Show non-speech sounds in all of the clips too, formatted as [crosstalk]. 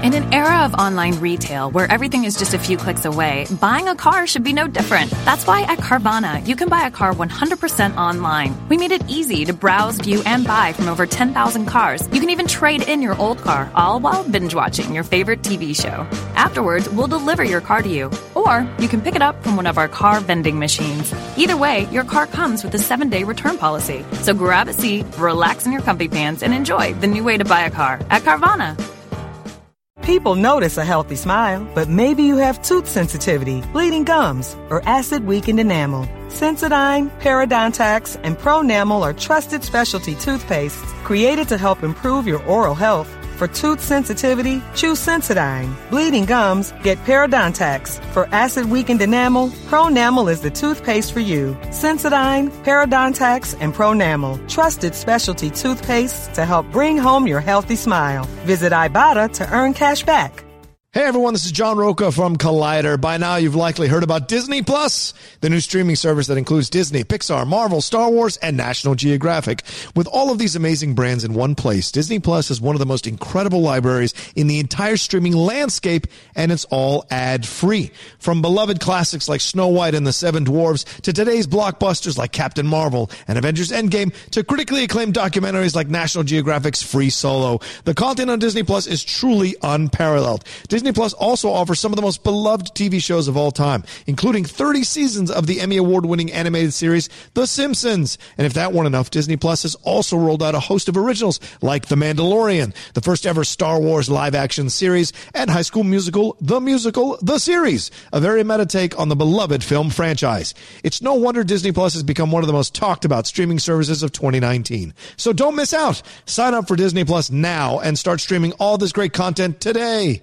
In an era of online retail where everything is just a few clicks away, buying a car should be no different. That's why at Carvana, you can buy a car 100% online. We made it easy to browse, view, and buy from over 10,000 cars. You can even trade in your old car, all while binge watching your favorite TV show. Afterwards, we'll deliver your car to you, or you can pick it up from one of our car vending machines. Either way, your car comes with a seven day return policy. So grab a seat, relax in your comfy pants, and enjoy the new way to buy a car at Carvana. People notice a healthy smile, but maybe you have tooth sensitivity, bleeding gums, or acid weakened enamel. Sensodyne, Parodontax, and Pronamel are trusted specialty toothpastes created to help improve your oral health. For tooth sensitivity, choose Sensodyne. Bleeding gums, get Parodontax. For acid weakened enamel, Pronamel is the toothpaste for you. Sensodyne, Parodontax, and Pronamel. Trusted specialty toothpastes to help bring home your healthy smile. Visit Ibotta to earn cash back. Hey everyone, this is John Rocha from Collider. By now you've likely heard about Disney Plus, the new streaming service that includes Disney, Pixar, Marvel, Star Wars, and National Geographic. With all of these amazing brands in one place, Disney Plus is one of the most incredible libraries in the entire streaming landscape, and it's all ad free. From beloved classics like Snow White and the Seven Dwarfs to today's blockbusters like Captain Marvel and Avengers Endgame to critically acclaimed documentaries like National Geographic's Free Solo. The content on Disney Plus is truly unparalleled. Disney Plus also offers some of the most beloved TV shows of all time, including 30 seasons of the Emmy Award winning animated series The Simpsons. And if that weren't enough, Disney Plus has also rolled out a host of originals like The Mandalorian, the first ever Star Wars live action series, and High School Musical, The Musical, The Series, a very meta take on the beloved film franchise. It's no wonder Disney Plus has become one of the most talked about streaming services of 2019. So don't miss out. Sign up for Disney Plus now and start streaming all this great content today.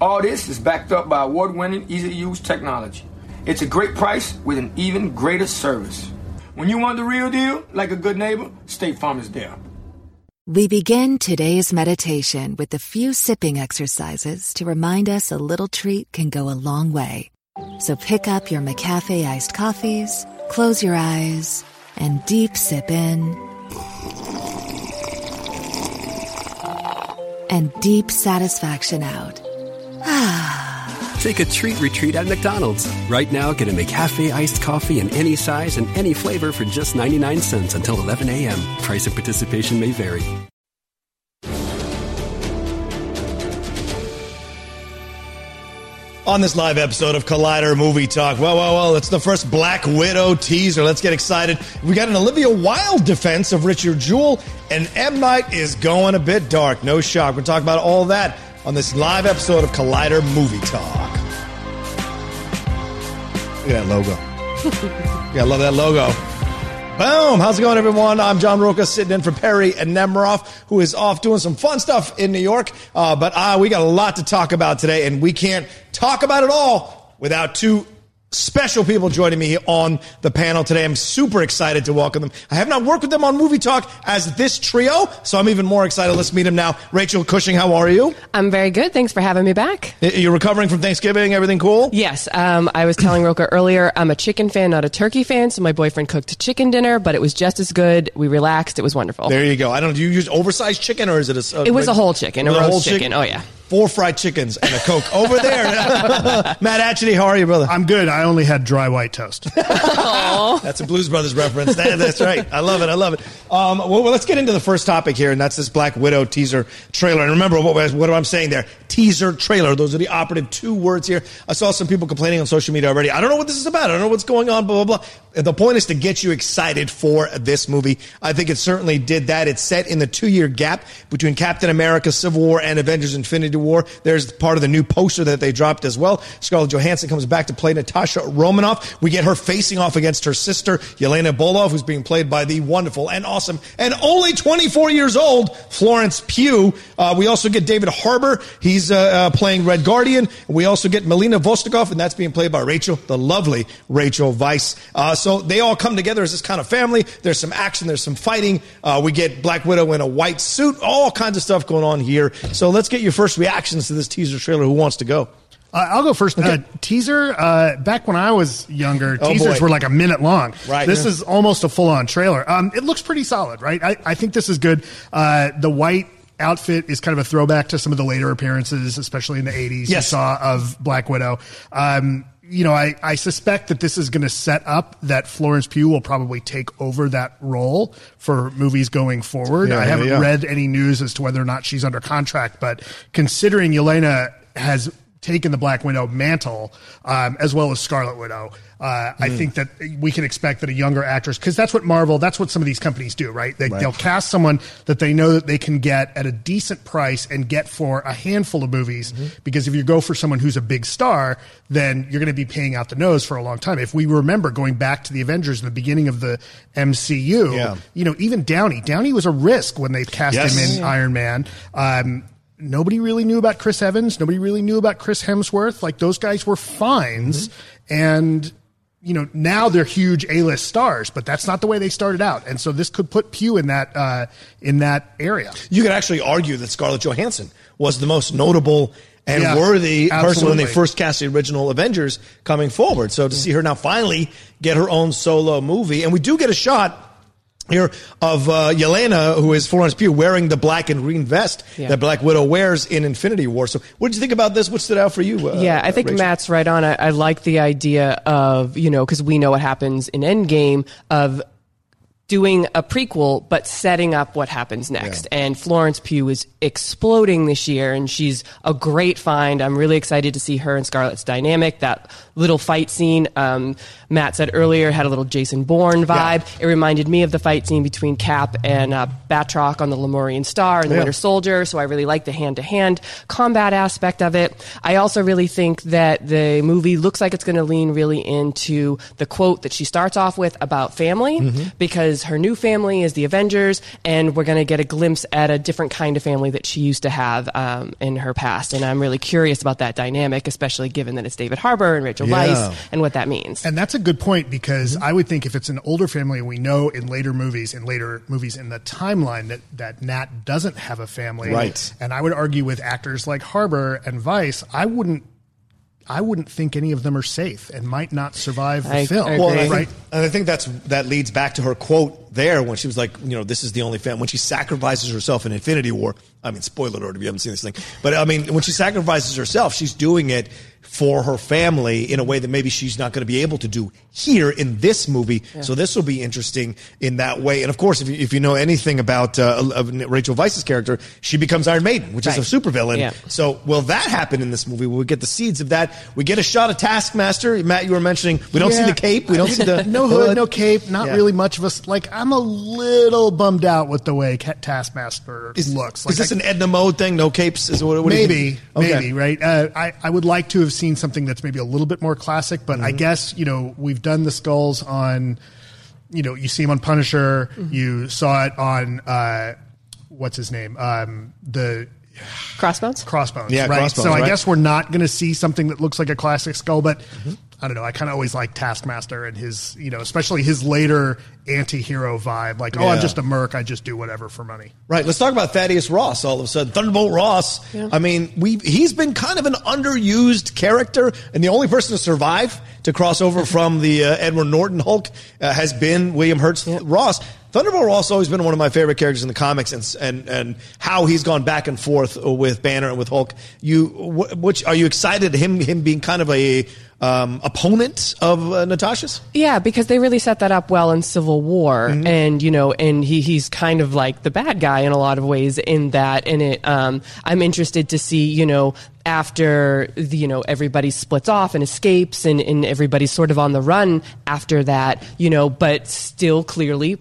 All this is backed up by award winning, easy to use technology. It's a great price with an even greater service. When you want the real deal, like a good neighbor, State Farm is there. We begin today's meditation with a few sipping exercises to remind us a little treat can go a long way. So pick up your McCafe iced coffees, close your eyes, and deep sip in. And deep satisfaction out. [sighs] Take a treat retreat at McDonald's. Right now, get a McCafe iced coffee in any size and any flavor for just 99 cents until 11 a.m. Price and participation may vary. on this live episode of Collider Movie Talk. Well, well, well, it's the first Black Widow teaser. Let's get excited. We got an Olivia Wilde defense of Richard Jewell, and M. Night is going a bit dark. No shock. We're talking about all that on this live episode of Collider Movie Talk. Look at that logo. [laughs] yeah, I love that logo. Boom! How's it going, everyone? I'm John Rocha, sitting in for Perri and Nemiroff, who is off doing some fun stuff in New York. Uh, but uh, we got a lot to talk about today, and we can't talk about it all without two special people joining me on the panel today. I'm super excited to welcome them. I have not worked with them on Movie Talk as this trio, so I'm even more excited. Let's meet them now. Rachel Cushing, how are you? I'm very good. Thanks for having me back. You're recovering from Thanksgiving. Everything cool? Yes. Um, I was telling Rocha earlier, I'm a chicken fan, not a turkey fan. So my boyfriend cooked chicken dinner, but it was just as good. We relaxed. It was wonderful. There you go. I don't know. Do you use oversized chicken or is it a? a it was a whole chicken, a roast whole chicken. chicken. Oh yeah four fried chickens and a Coke over there. [laughs] Matt Atchity, how are you, brother? I'm good. I only had dry white toast. [laughs] that's a Blues Brothers reference. That, that's right. I love it. I love it. Um, well, well, let's get into the first topic here, and that's this Black Widow teaser trailer. And remember what, what I'm saying there teaser trailer. Those are the operative two words here. I saw some people complaining on social media already. I don't know what this is about. I don't know what's going on, blah, blah, blah. The point is to get you excited for this movie. I think it certainly did that. It's set in the two year gap between Captain America Civil War and Avengers Infinity War War. There's part of the new poster that they dropped as well. Scarlett Johansson comes back to play Natasha Romanoff. We get her facing off against her sister, Yelena Belova, who's being played by the wonderful and awesome and only 24 years old Florence Pugh. Uh, we also get David Harbour. He's uh, uh, playing Red Guardian. We also get Melina Vostokoff, and that's being played by Rachel, the lovely Rachel Weisz. Uh, so they all come together as this kind of family. There's some action. There's some fighting. Uh, we get Black Widow in a white suit. All kinds of stuff going on here. So let's get your first reactions to this teaser trailer. Who wants to go? Uh, I'll go first. Uh, teaser. Uh, back when I was younger, Oh, teasers boy. were like a minute long. Right. This Yeah. is almost a full-on trailer. Um, it looks pretty solid, right? I, I think this is good. Uh, the white outfit is kind of a throwback to some of the later appearances, especially in the '80s. You saw of Black Widow. Um, you know, I, I suspect that this is going to set up that Florence Pugh will probably take over that role for movies going forward. Yeah, I haven't yeah. read any news as to whether or not she's under contract, but considering Yelena has taken the Black Widow mantle, um, as well as Scarlet Widow, uh, I Hmm. think that we can expect that a younger actress, because that's what Marvel, that's what some of these companies do, right? They, They'll cast someone that they know that they can get at a decent price and get for a handful of movies. Mm-hmm. Because if you go for someone who's a big star, then you're going to be paying out the nose for a long time. If we remember going back to the Avengers in the beginning of the MCU, Yeah. you know, even Downey, Downey was a risk when they cast Yes. him in Iron Man. Um, nobody really knew about Chris Evans. Nobody really knew about Chris Hemsworth. Like those guys were fines, and you know now they're huge A-list stars. But that's not the way they started out, and so this could put Pugh in that uh, in that area. You could actually argue that Scarlett Johansson was the most notable and Yeah, worthy person when they first cast the original Avengers coming forward. So to see her now finally get her own solo movie, and we do get a shot here of uh, Yelena, who is Florence Pugh, wearing the black and green vest Yeah. that Black Widow wears in Infinity War. So what did you think about this? What stood out for you? Uh, yeah, I think Rachel? Matt's right on. I, I like the idea of, you know, because we know what happens in Endgame of doing a prequel, but setting up what happens next. And Florence Pugh is exploding this year, and she's a great find. I'm really excited to see her and Scarlett's dynamic. That little fight scene, um, Matt said earlier, had a little Jason Bourne vibe. It reminded me of the fight scene between Cap and uh, Batroc on the Lemurian Star and the Yeah. Winter Soldier. So I really like the hand to hand combat aspect of it. I also really think that the movie looks like it's going to lean really into the quote that she starts off with about family Mm-hmm. because her new family is the Avengers, and we're going to get a glimpse at a different kind of family that she used to have um, in her past. And I'm really curious about that dynamic, especially given that it's David Harbour and Rachel Yeah. Weisz and what that means. And that's a good point because I would think if it's an older family, we know in later movies, in later movies in the timeline that that Nat doesn't have a family. Right. And I would argue with actors like Harbour and Weisz, I wouldn't. I wouldn't think any of them are safe and might not survive the I- film. I Well, and I, agree. think, and I think that's that leads back to her quote there when she was like, you know, this is the only family. When she sacrifices herself in Infinity War, I mean, spoiler alert if you haven't seen this thing, but I mean, when she sacrifices herself, she's doing it for her family in a way that maybe she's not going to be able to do here in this movie. So this will be interesting in that way. And of course, if you, if you know anything about uh, of Rachel Weisz's character, she becomes Iron Maiden, which Right. is a supervillain. Yeah. So will that happen in this movie? Will we get the seeds of that? We get a shot of Taskmaster. Matt, you were mentioning we don't see the cape. We don't see [laughs] the no hood, no cape, not Yeah. really much of us. Like I'm a little bummed out with the way Taskmaster Is, looks. is this I- an Edna Mode thing? No capes? Is what, what do you maybe. Okay. maybe, right? Uh, I, I would like to have seen something that's maybe a little bit more classic, but Mm-hmm. I guess, you know, we've done the skulls on, you know, you see him on Punisher, Mm-hmm. you saw it on, uh, what's his name? Um, the Crossbones? Crossbones, Yeah, right? Crossbones, so I right. guess we're not going to see something that looks like a classic skull, but Mm-hmm. I don't know. I kind of always like Taskmaster and his, you know, especially his later anti-hero vibe. Like, oh, I'm just a merc. I just do whatever for money. Right. Let's talk about Thaddeus Ross. All of a sudden, Thunderbolt Ross. I mean, we he's been kind of an underused character, and the only person to survive to cross over [laughs] from the uh, Edward Norton Hulk uh, has been William Hurt's Ross. Thunderbolt Ross has always been one of my favorite characters in the comics, and and and how he's gone back and forth with Banner and with Hulk. You, which are you excited him him being kind of a um, opponent of uh, Natasha's? Yeah, because they really set that up well in Civil War, Mm-hmm. and you know, and he he's kind of like the bad guy in a lot of ways in that. And it, um, I'm interested to see, you know, after the, you know everybody splits off and escapes, and and everybody's sort of on the run after that, you know, but still clearly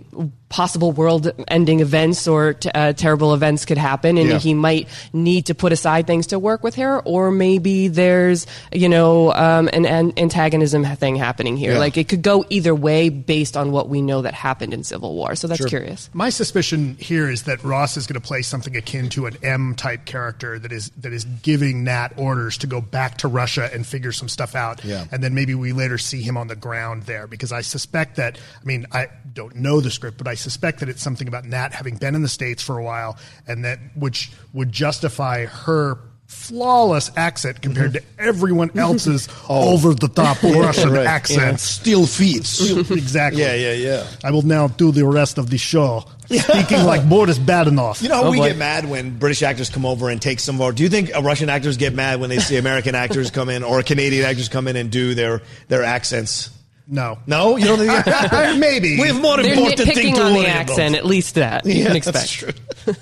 possible world-ending events or t- uh, terrible events could happen, and Yeah. he might need to put aside things to work with her, or maybe there's you know um, an, an antagonism thing happening here. Yeah. Like it could go either way based on what we know that happened in Civil War. So that's curious. My suspicion here is that Ross is going to play something akin to an M type character that is that is giving Nat orders to go back to Russia and figure some stuff out, Yeah. and then maybe we later see him on the ground there because I suspect that I mean I don't know the script, but I suspect that it's something about Nat having been in the states for a while, and that which would justify her flawless accent compared to mm-hmm. everyone [laughs] else's oh. over the top [laughs] Russian Right. accent. Still feeds. exactly. [laughs] Yeah, yeah, yeah. I will now do the rest of the show speaking like Boris Badenov. You know how Oh, we boy. get mad when British actors come over and take some of our. Do you think Russian actors get mad when they see American actors come in or Canadian actors come in and do their their accents? No, No, you don't think? [laughs] maybe we have more They're important things nitpicking to on worry the accent, about. at least that you Yeah, can expect. that's true. [laughs]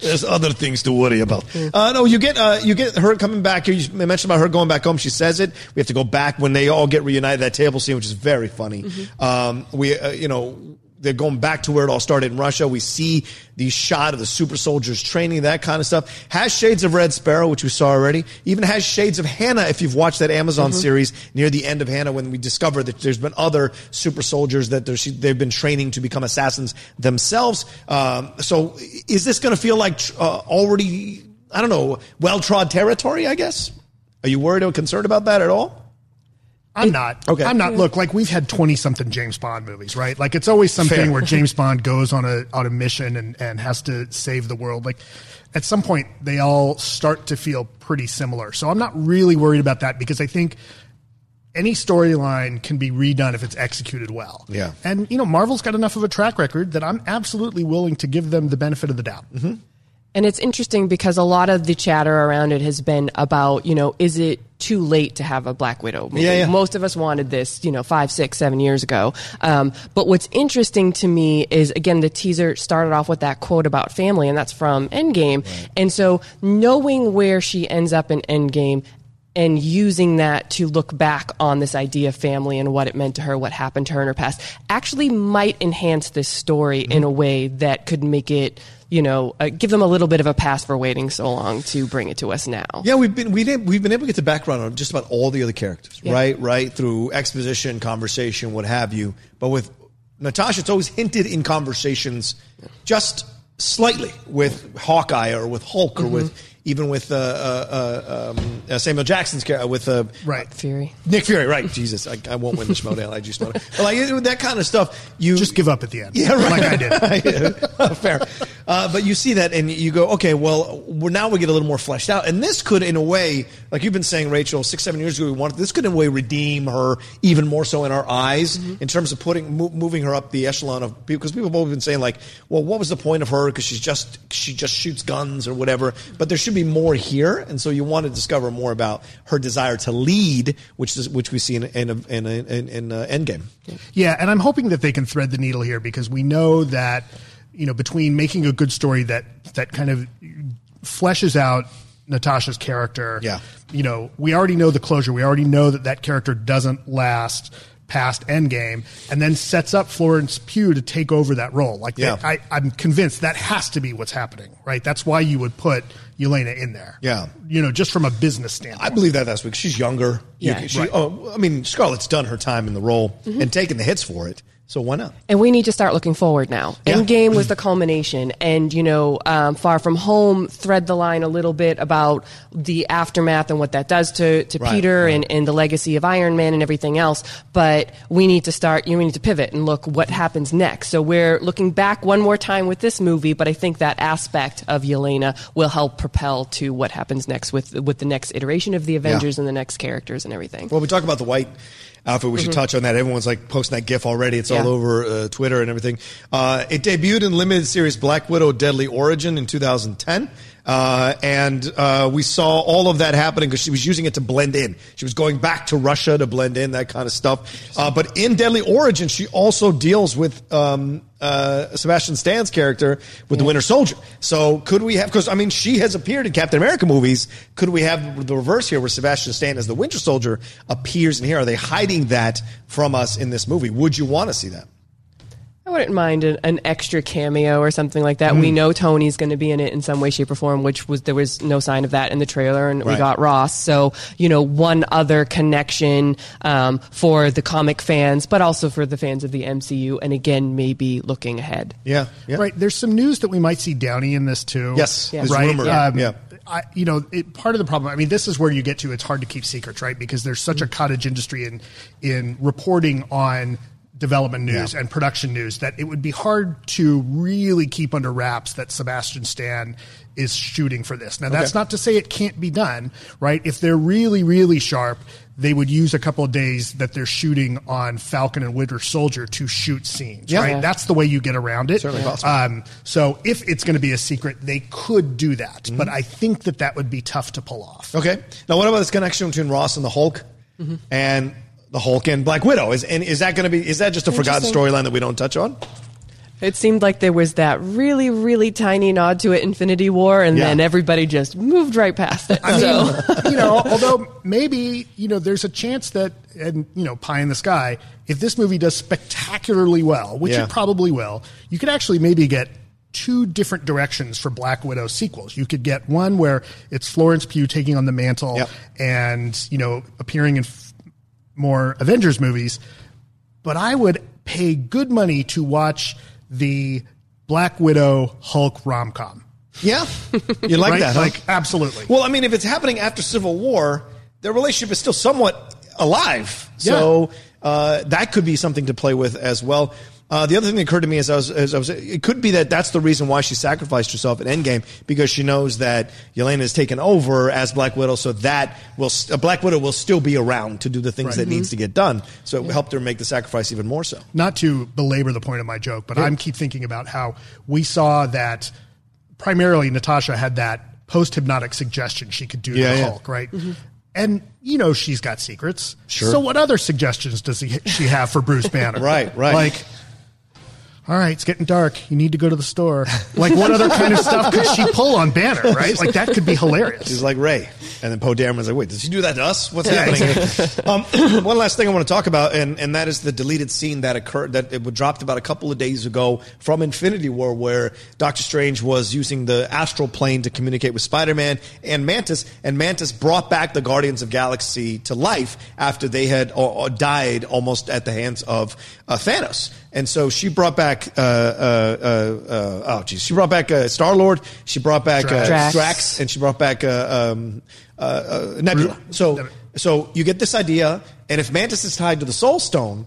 There's other things to worry about. Uh, no, you get uh, you get her coming back. You mentioned about her going back home. She says it. We have to go back when they all get reunited. That table scene, which is very funny. Mm-hmm. Um, we, uh, you know, they're going back to where it all started in Russia. We see the shot of the super soldiers training, that kind of stuff. Has shades of Red Sparrow, which we saw already. Even has shades of Hanna. If you've watched that Amazon Mm-hmm. series near the end of Hanna, when we discover that there's been other super soldiers that they've been training to become assassins themselves. Um, so, is this going to feel like uh, already? I don't know, well trod territory. I guess. Are you worried or concerned about that at all? I'm not. Okay. I'm not. Look, like we've had twenty something James Bond movies, right? Like it's always something Fair. where James Bond goes on a on a mission and and has to save the world. Like at some point, they all start to feel pretty similar. So I'm not really worried about that because I think any storyline can be redone if it's executed well. Yeah. And you know, Marvel's got enough of a track record that I'm absolutely willing to give them the benefit of the doubt. Mm-hmm. And it's interesting because a lot of the chatter around it has been about, you know, is it too late to have a Black Widow movie? Yeah, yeah. Most of us wanted this, you know, five, six, seven years ago. Um, but what's interesting to me is, again, the teaser started off with that quote about family, and that's from Endgame. And so knowing where she ends up in Endgame and using that to look back on this idea of family and what it meant to her, what happened to her in her past, actually might enhance this story in a way that could make it, you know, uh, give them a little bit of a pass for waiting so long to bring it to us now. Yeah, we've been we we've been able to get the background on just about all the other characters, Yeah. right? Right through exposition, conversation, what have you. But with Natasha, it's always hinted in conversations, just slightly with Hawkeye or with Hulk or with even with uh, uh, uh, um, uh, Samuel Jackson's character with uh, Right. Fury. Nick Fury, right? Jesus, I, I won't win the Schmodown. I just But like that kind of stuff, you Just give up at the end. yeah, right. Like I did. [laughs] [laughs] Fair. Uh, but you see that and you go, okay, well, we're now we get a little more fleshed out. And this could, in a way, like you've been saying, Rachel, six, seven years ago, we wanted, this could, in a way, redeem her even more so in our eyes in terms of putting, mo- moving her up the echelon of people. Because people have always been saying, like, well, what was the point of her? Because she's just, she just shoots guns or whatever. But there should be more here. And so you want to discover more about her desire to lead, which is, which we see in, in, in, in, in uh, Endgame. Yeah, and I'm hoping that they can thread the needle here because we know that you know between making a good story that that kind of fleshes out Natasha's character. Yeah. you know, we already know the closure. We already know that that character doesn't last past Endgame, and then sets up Florence Pugh to take over that role. Like, Yeah. I, I'm convinced that has to be what's happening, right? That's why you would put Yelena in there. Yeah. you know, just from a business standpoint. I believe that that's because she's younger. Yeah. she, Right. Oh, I mean, Scarlett's done her time in the role and taken the hits for it. So why not? And we need to start looking forward now. Yeah. Endgame was the culmination, and you know, um, Far From Home thread the line a little bit about the aftermath and what that does to, to Right, Peter right. And, and the legacy of Iron Man and everything else. But we need to start. You know, we need to pivot and look what happens next. So we're looking back one more time with this movie, but I think that aspect of Yelena will help propel to what happens next with with the next iteration of the Avengers and the next characters and everything. Well, we talk about the white outfit. We should touch on that. Everyone's like posting that GIF already. It's all over uh, Twitter and everything. Uh, it debuted in limited series Black Widow: Deadly Origin in 2010. Uh, and uh, we saw all of that happening because she was using it to blend in. She was going back to Russia to blend in, that kind of stuff. Uh, but in Deadly Origin, she also deals with um, uh, Sebastian Stan's character with the Winter Soldier. So could we have? Because I mean, she has appeared in Captain America movies. Could we have the reverse here, where Sebastian Stan as the Winter Soldier appears in here? Are they hiding that from us in this movie? Would you want to see that? I wouldn't mind an, an extra cameo or something like that. Hmm. We know Tony's going to be in it in some way, shape, or form, which was there was no sign of that in the trailer, and we got Ross. So you know, one other connection um, for the comic fans, but also for the fans of the MCU, and again, maybe looking ahead. Yeah, yeah. Right. There's some news that we might see Downey in this too. Yes, Yeah. Right. rumor. Um, Yeah. I, you know, it, part of the problem. I mean, this is where you get to. It's hard to keep secrets, right? Because there's such a cottage industry in in reporting on development news Yeah. and production news that it would be hard to really keep under wraps that Sebastian Stan is shooting for this. Now, that's Okay. not to say it can't be done, right? If they're really, really sharp, they would use a couple of days that they're shooting on Falcon and Winter Soldier to shoot scenes, Yeah. right? Yeah. That's the way you get around it. Certainly possible. Um, so if it's going to be a secret, they could do that, Mm-hmm. but I think that that would be tough to pull off. Okay. Now, what about this connection between Ross and the Hulk, and the Hulk and Black Widow? Is and is that going to be? Is that just a forgotten storyline that we don't touch on? It seemed like there was that really, really tiny nod to it, Infinity War, and Yeah. then everybody just moved right past it. I so. mean, [laughs] you know, although maybe you know, there's a chance that, and you know, pie in the sky. If this movie does spectacularly well, which Yeah. it probably will, you could actually maybe get two different directions for Black Widow sequels. You could get one where it's Florence Pugh taking on the mantle Yep. and you know appearing in f- more Avengers movies. But I would pay good money to watch the Black Widow Hulk rom com. Yeah, you like right? that? Huh? Like absolutely. Well, I mean, if it's happening after Civil War, their relationship is still somewhat alive. So uh, that could be something to play with as well. Uh, the other thing that occurred to me is I was, as I was, it could be that that's the reason why she sacrificed herself at Endgame because she knows that Yelena has taken over as Black Widow, so that will uh, Black Widow will still be around to do the things Right. that needs to get done. So it helped her make the sacrifice even more so. not to belabor the point of my joke, but I'm keep thinking about how we saw that primarily Natasha had that post hypnotic suggestion she could do to Yeah, the yeah. Hulk, right? And you know she's got secrets. Sure. So what other suggestions does he, she have for Bruce Banner? [laughs] Right, right. Like, all right, it's getting dark. You need to go to the store. Like, what other kind of stuff could she pull on Banner? Right? Like that could be hilarious. She's like Ray, and then Poe Dameron's like, "Wait, did she do that to us? What's Yeah, happening?" um, [clears throat] one last thing I want to talk about, and, and that is the deleted scene that occurred that it was dropped about a couple of days ago from Infinity War, where Doctor Strange was using the astral plane to communicate with Spider-Man and Mantis, and Mantis brought back the Guardians of Galaxy to life after they had uh, uh, died almost at the hands of uh, Thanos. And so she brought back, uh, uh, uh, uh, oh geez, she brought back uh, Star Lord. She brought back uh, Drax. Drax, and she brought back uh, um, uh, uh, Nebula. So, so you get this idea, and if Mantis is tied to the Soul Stone,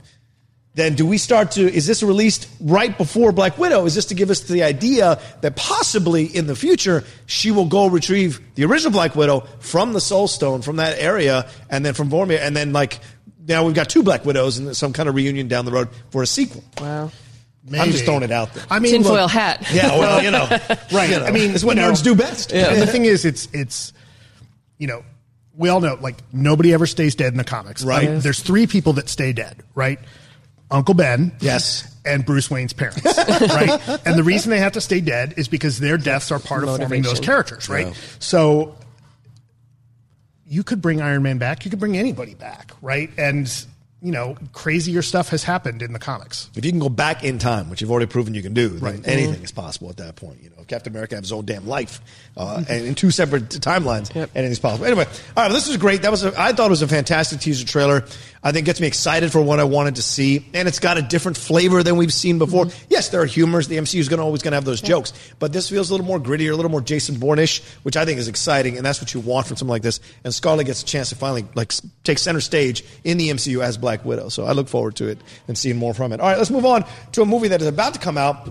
then do we start to? Is this released right before Black Widow? Is this to give us the idea that possibly in the future she will go retrieve the original Black Widow from the Soul Stone from that area, and then from Vormir, and then like now we've got two Black Widows and some kind of reunion down the road for a sequel. wow. I'm just throwing it out there. I mean, Tinfoil look, hat. Yeah, well, you know, [laughs] right. you know, I mean, it's what you know, nerds do best. And the thing is, it's it's you know, we all know like nobody ever stays dead in the comics, Right. right? There's three people that stay dead, right? Uncle Ben, Yes. and Bruce Wayne's parents, [laughs] right? And the reason they have to stay dead is because their deaths are part of forming those characters, right? Yeah. So you could bring Iron Man back, you could bring anybody back, right? And you know, crazier stuff has happened in the comics. If you can go back in time, which you've already proven you can do, then Right. anything is possible at that point. You know, if Captain America has his own damn life, uh, and in two separate timelines, Yep. anything's possible. Anyway, all right, well, this was great. That was a, I thought it was a fantastic teaser trailer. I think gets me excited for what I wanted to see, and it's got a different flavor than we've seen before. Mm-hmm. Yes, there are humors. The MCU is going to always going to have those jokes, but this feels a little more grittier, a little more Jason Bourne-ish, which I think is exciting, and that's what you want from something like this. And Scarlett gets a chance to finally like take center stage in the MCU as Black Widow. So I look forward to it and seeing more from it. All right, let's move on to a movie that is about to come out.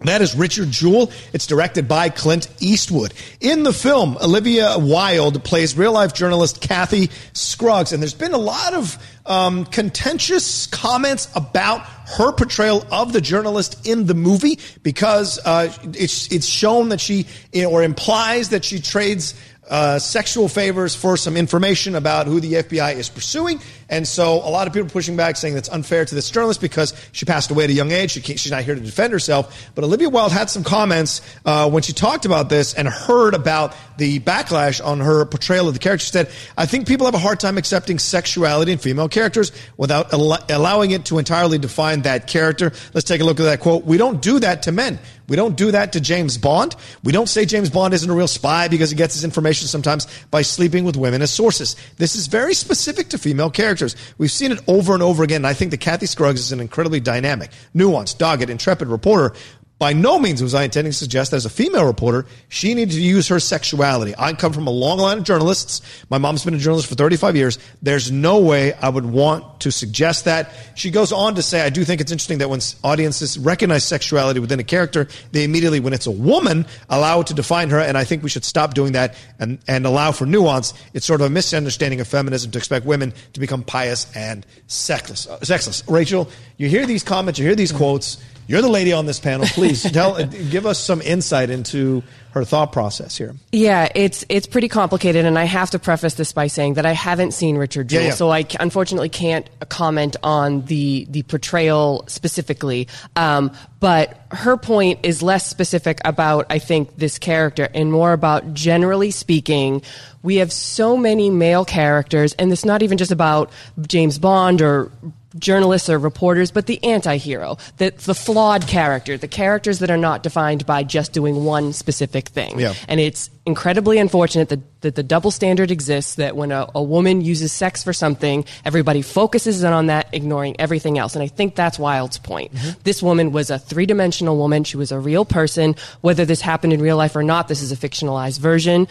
That is Richard Jewell. It's directed by Clint Eastwood. In the film, Olivia Wilde plays real life journalist Kathy Scruggs, and there's been a lot of um, contentious comments about her portrayal of the journalist in the movie because uh, it's it's shown that she or implies that she trades uh, sexual favors for some information about who the FBI is pursuing. And so a lot of people pushing back, saying that's unfair to this journalist because she passed away at a young age. She she's not here to defend herself. But Olivia Wilde had some comments uh, when she talked about this and heard about the backlash on her portrayal of the character. She said, I think people have a hard time accepting sexuality in female characters without al- allowing it to entirely define that character. Let's take a look at that quote. We don't do that to men. We don't do that to James Bond. We don't say James Bond isn't a real spy because he gets his information sometimes by sleeping with women as sources. This is very specific to female characters. We've seen it over and over again. And I think that Kathy Scruggs is an incredibly dynamic, nuanced, dogged, intrepid reporter by no means was I intending to suggest that as a female reporter, she needed to use her sexuality. I come from a long line of journalists. My mom's been a journalist for 35 years. There's no way I would want to suggest that. She goes on to say, I do think it's interesting that when audiences recognize sexuality within a character, they immediately, when it's a woman, allow it to define her. And I think we should stop doing that and, and allow for nuance. It's sort of a misunderstanding of feminism to expect women to become pious and sexless. Uh, sexless. Rachel, you hear these comments, you hear these quotes. You're the lady on this panel. Please [laughs] tell, give us some insight into her thought process here. Yeah, it's it's pretty complicated, and I have to preface this by saying that I haven't seen Richard Jewell, Yeah, yeah. so I unfortunately can't comment on the the portrayal specifically. Um, but her point is less specific about I think this character and more about generally speaking. We have so many male characters, and it's not even just about James Bond or journalists or reporters, but the anti-hero, the, the flawed character, the characters that are not defined by just doing one specific thing. Yeah. And it's incredibly unfortunate that, that the double standard exists, that when a, a woman uses sex for something, everybody focuses in on that, ignoring everything else. And I think that's Wilde's point. Mm-hmm. This woman was a three-dimensional woman. She was a real person. Whether this happened in real life or not, this is a fictionalized version.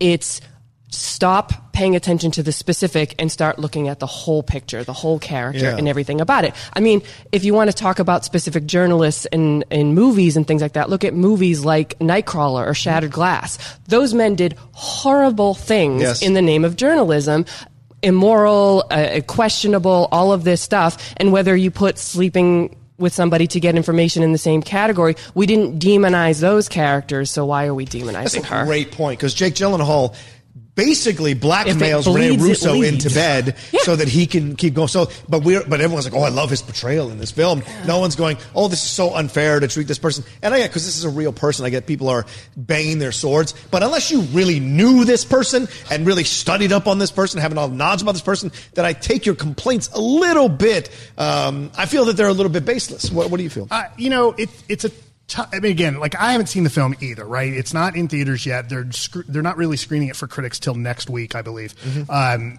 It's stop paying attention to the specific and start looking at the whole picture, the whole character, Yeah. and everything about it. I mean, if you want to talk about specific journalists in, in movies and things like that, look at movies like Nightcrawler or Shattered Glass. Those men did horrible things Yes. in the name of journalism. Immoral, uh, questionable, all of this stuff. And whether you put sleeping with somebody to get information in the same category, we didn't demonize those characters, so why are we demonizing her? That's a her? great point because Jake Gyllenhaal basically blackmails If it Rene Russo into bed [laughs] so that he can keep going. So, but we're but everyone's like, oh, I love his portrayal in this film. No one's going, oh, this is so unfair to treat this person. And I get because this is a real person. I get people are banging their swords. But unless you really knew this person and really studied up on this person, having all the knowledge about this person, then I take your complaints a little bit. Um, I feel that they're a little bit baseless. What, what do you feel? Uh, you know, it, it's a. T- I mean, again, like I haven't seen the film either, right? It's not in theaters yet. They're sc- they're not really screening it for critics till next week, I believe. Um,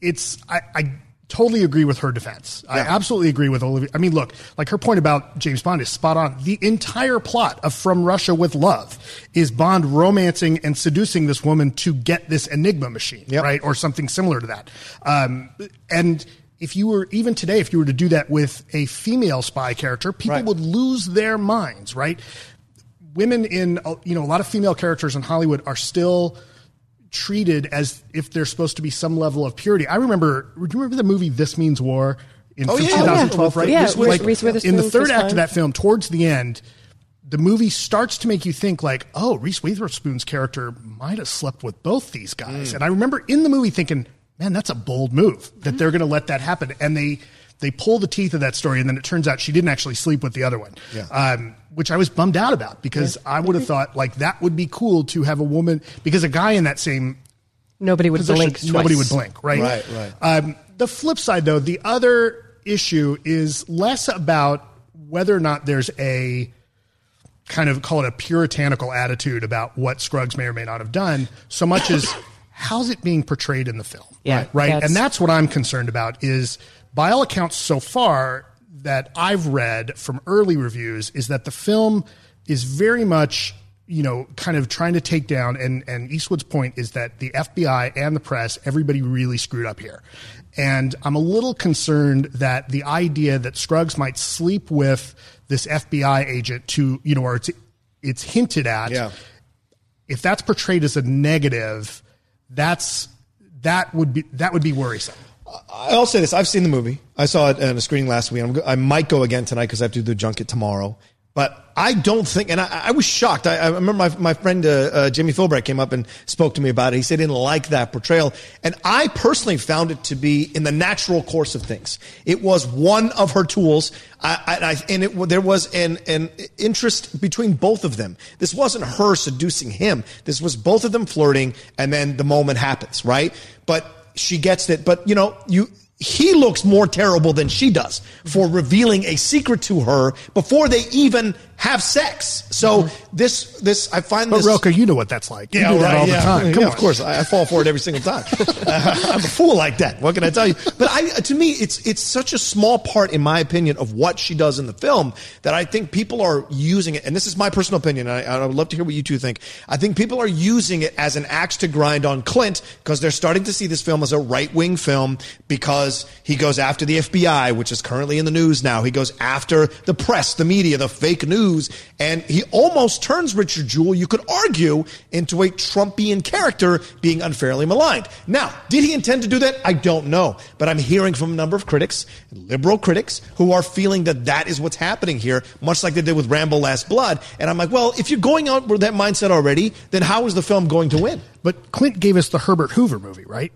it's I, I totally agree with her defense. I absolutely agree with Olivia. I mean, look, like her point about James Bond is spot on. The entire plot of From Russia with Love is Bond romancing and seducing this woman to get this Enigma machine, Yep. right, or something similar to that. Um, and if you were even today, if you were to do that with a female spy character, people Right. would lose their minds, right? Women in uh, you know a lot of female characters in Hollywood are still treated as if they're supposed to be some level of purity. I remember. Do you remember the movie This Means War in Oh, from yeah. 2012? Oh, yeah. Right? Yeah, This Reese- was- Reese Witherspoon, in the third act Pine. of that film, towards the end, the movie starts to make you think like, oh, Reese Witherspoon's character might have slept with both these guys. Mm. And I remember in the movie thinking, man, that's a bold move that they're going to let that happen. And they they pull the teeth of that story, and then it turns out she didn't actually sleep with the other one. Yeah. Um, which I was bummed out about because I would have thought like that would be cool to have a woman because a guy in that same Nobody would position, blink. nobody would blink, right? Right, right. Um, the flip side, though, the other issue is less about whether or not there's a kind of call it a puritanical attitude about what Scruggs may or may not have done, so much as [coughs] how's it being portrayed in the film, Yeah, right? right? that's- And that's what I'm concerned about. Is by all accounts so far that I've read from early reviews is that the film is very much you know kind of trying to take down and and Eastwood's point is that the FBI and the press everybody really screwed up here. And I'm a little concerned that the idea that Scruggs might sleep with this FBI agent to, you know, or it's it's hinted at Yeah. if that's portrayed as a negative, that's that would be that would be worrisome. I'll say this: I've seen the movie. I saw it on a screening last week. I might go again tonight because I have to do the junket tomorrow. But I don't think, and I, I was shocked. I, I remember my, my friend uh, uh, Jimmy Philbright came up and spoke to me about it. He said he didn't like that portrayal. And I personally found it to be in the natural course of things. It was one of her tools. I, I, and it, there was an, an interest between both of them. This wasn't her seducing him. This was both of them flirting, and then the moment happens, right? But she gets it. But, you know, you, he looks more terrible than she does for revealing a secret to her before they even have sex. So mm-hmm. this, this, I find but this. Rocha, you know what that's like. You yeah, do that all yeah. the time. Come yeah, on. of course, I, I, fall for it every single time. [laughs] uh, I'm a fool like that. What can I tell you? But I, to me, it's it's such a small part, in my opinion, of what she does in the film that I think people are using it. And this is my personal opinion. I, I would love to hear what you two think. I think people are using it as an axe to grind on Clint because they're starting to see this film as a right wing film because he goes after the FBI, which is currently in the news now. He goes after the press, the media, the fake news, and he almost turns Richard Jewell, you could argue, into a Trumpian character being unfairly maligned. Now, did he intend to do that? I don't know. But I'm hearing from a number of critics, liberal critics, who are feeling that that is what's happening here, much like they did with Rambo Last Blood. And I'm like, well, if you're going out with that mindset already, then how is the film going to win? But Clint gave us the Herbert Hoover movie, right?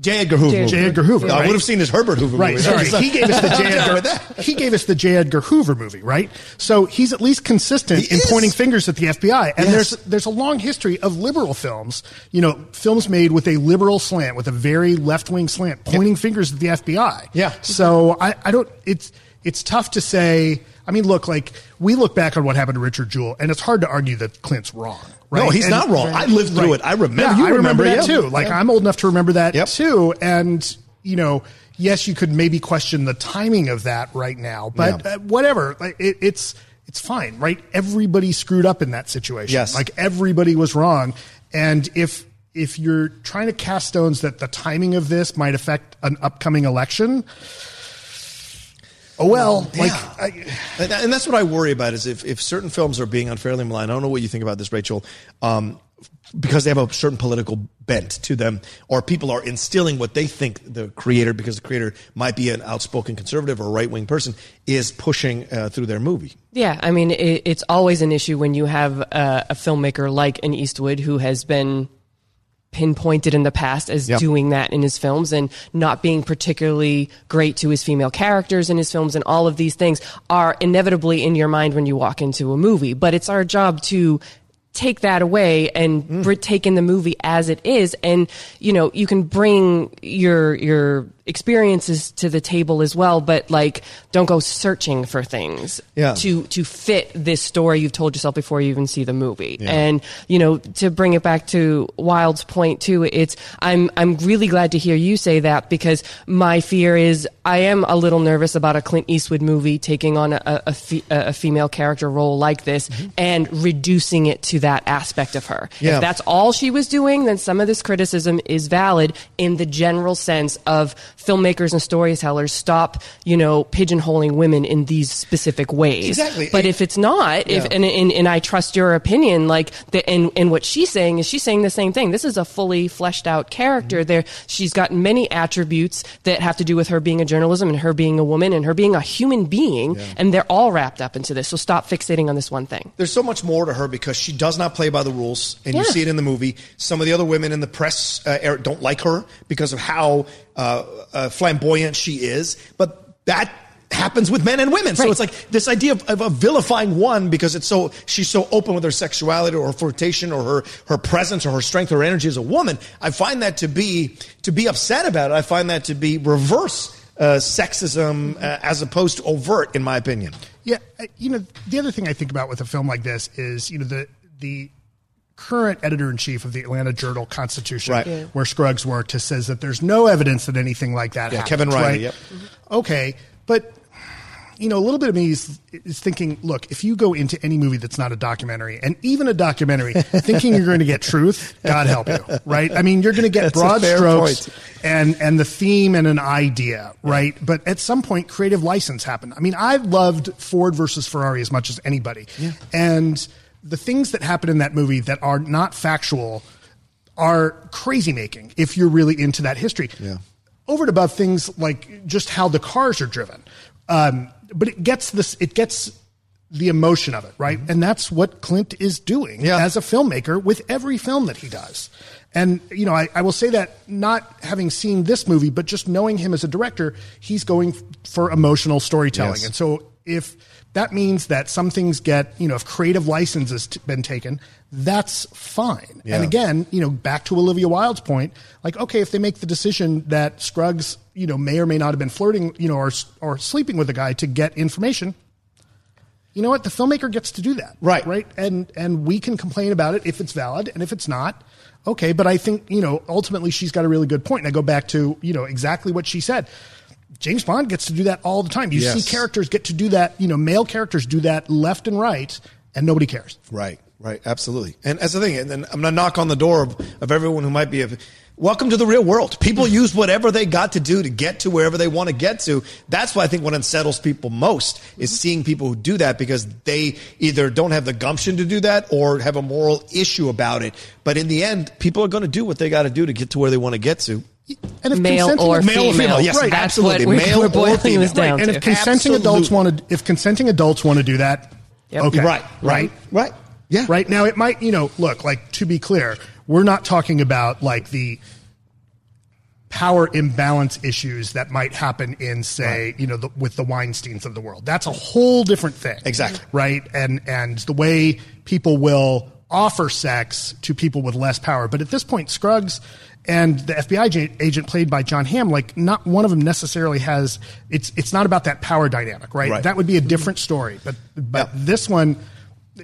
J. Edgar Hoover. J. Edgar Hoover. I would have seen his Herbert Hoover right, movie. Sorry, he gave us the [laughs] J. Edgar. he gave us the J. Edgar Hoover movie, right? So he's at least consistent he in is. pointing fingers at the FBI. And yes. there's there's a long history of liberal films. You know, films made with a liberal slant, with a very left wing slant, pointing yep. fingers at the FBI. Yeah. So I, I don't. It's it's tough to say. I mean, look, like we look back on what happened to Richard Jewell, and it's hard to argue that Clint's wrong. Right? No, he's and, not wrong. Right. I lived through right. it. I remember. Yeah, you I remember, remember that yeah. too. Like yeah. I'm old enough to remember that yep. too. And you know, yes, you could maybe question the timing of that right now, but uh, whatever. Like it, it's it's fine, right? Everybody screwed up in that situation. Yes, like everybody was wrong. And if if you're trying to cast stones that the timing of this might affect an upcoming election Oh well, yeah. like, I, and that's what I worry about is if, if certain films are being unfairly maligned. I don't know what you think about this, Rachel, um, because they have a certain political bent to them, or people are instilling what they think the creator, because the creator might be an outspoken conservative or right wing person, is pushing uh, through their movie. Yeah, I mean, it, it's always an issue when you have a, a filmmaker like an Eastwood who has been pinpointed in the past as yep. doing that in his films and not being particularly great to his female characters in his films and all of these things are inevitably in your mind when you walk into a movie. But it's our job to take that away and mm. take in the movie as it is and you know you can bring your your experiences to the table as well, but like don't go searching for things yeah. to to fit this story you've told yourself before you even see the movie. Yeah. And you know, to bring it back to Wilde's point too, it's I'm I'm really glad to hear you say that because my fear is I am a little nervous about a Clint Eastwood movie taking on a a, fe- a female character role like this mm-hmm. and reducing it to that aspect of her. Yeah. If that's all she was doing, then some of this criticism is valid in the general sense of filmmakers and storytellers stop, you know, pigeonholing women in these specific ways. Exactly. But if it's not, if and, and, and I trust your opinion, like the, and and what she's saying is she's saying the same thing. This is a fully fleshed out character. Mm-hmm. There, she's got many attributes that have to do with her being a journalism and her being a woman and her being a human being, yeah. and they're all wrapped up into this. So stop fixating on this one thing. There's so much more to her because she does not play by the rules, and yeah. you see it in the movie. Some of the other women in the press uh, don't like her because of how uh, uh, flamboyant she is, but that happens with men and women. So it's like this idea of, of, of, vilifying one because it's so she's so open with her sexuality or her flirtation or her her presence or her strength or her energy as a woman. I find that to be to be upset about it. I find that to be reverse uh, sexism uh, as opposed to overt, in my opinion. Yeah, uh, you know the other thing I think about with a film like this is you know the the current editor in chief of the Atlanta Journal Constitution, right. yeah. where Scruggs worked, has says that there's no evidence that anything like that yeah, happens. Kevin Riley, right? yep. Mm-hmm. Okay, but you know, a little bit of me is, is, thinking, look, if you go into any movie that's not a documentary, and even a documentary, [laughs] thinking you're going to get truth, God help you, right? I mean, you're going to get [laughs] broad strokes and and the theme and an idea, right? Yeah. But at some point, creative license happened. I mean, I loved Ford versus Ferrari as much as anybody, yeah. and the things that happen in that movie that are not factual are crazy making if you're really into that history. Yeah. Over and above things like just how the cars are driven. Um, but it gets this, it gets the emotion of it, right? And that's what Clint is doing Yeah. as a filmmaker with every film that he does. And, you know, I, I will say that not having seen this movie, but just knowing him as a director, he's going f- for emotional storytelling. Yes. And so if that means that some things get, you know, if creative license has t- been taken, that's fine. Yeah. And again, you know, back to Olivia Wilde's point, like, okay, if they make the decision that Scruggs, you know, may or may not have been flirting, you know, or, or sleeping with a guy to get information, you know what? The filmmaker gets to do that. Right. Right. And, and we can complain about it if it's valid and if it's not. Okay. But I think, you know, ultimately she's got a really good point. And I go back to, you know, exactly what she said. James Bond gets to do that all the time. You Yes. see characters get to do that, you know, male characters do that left and right and nobody cares. Right, right, absolutely. And that's the thing. And then I'm going to knock on the door of, of everyone who might be. A, welcome to the real world. People use whatever they got to do to get to wherever they want to get to. That's why I think what unsettles people most is mm-hmm. seeing people who do that because they either don't have the gumption to do that or have a moral issue about it. But in the end, people are going to do what they got to do to get to where they want to get to. And if Male or Male or female. female, yes, Right. That's absolutely. what we- Male we're or boiling female. this down and if consenting adults Absolutely. want to, if consenting adults want to do that, Yep. okay, Right, right, right. Yeah. right now it might, you know, look like to be clear, we're not talking about like the power imbalance issues that might happen in, say, you know, the, with the Weinstein's of the world. That's a whole different thing, Exactly. right? And and the way people will offer sex to people with less power. But at this point, Scruggs and the FBI agent, played by Jon Hamm, like not one of them necessarily has. It's it's not about that power dynamic, right? Right. That would be a different story. But but Yeah. this one,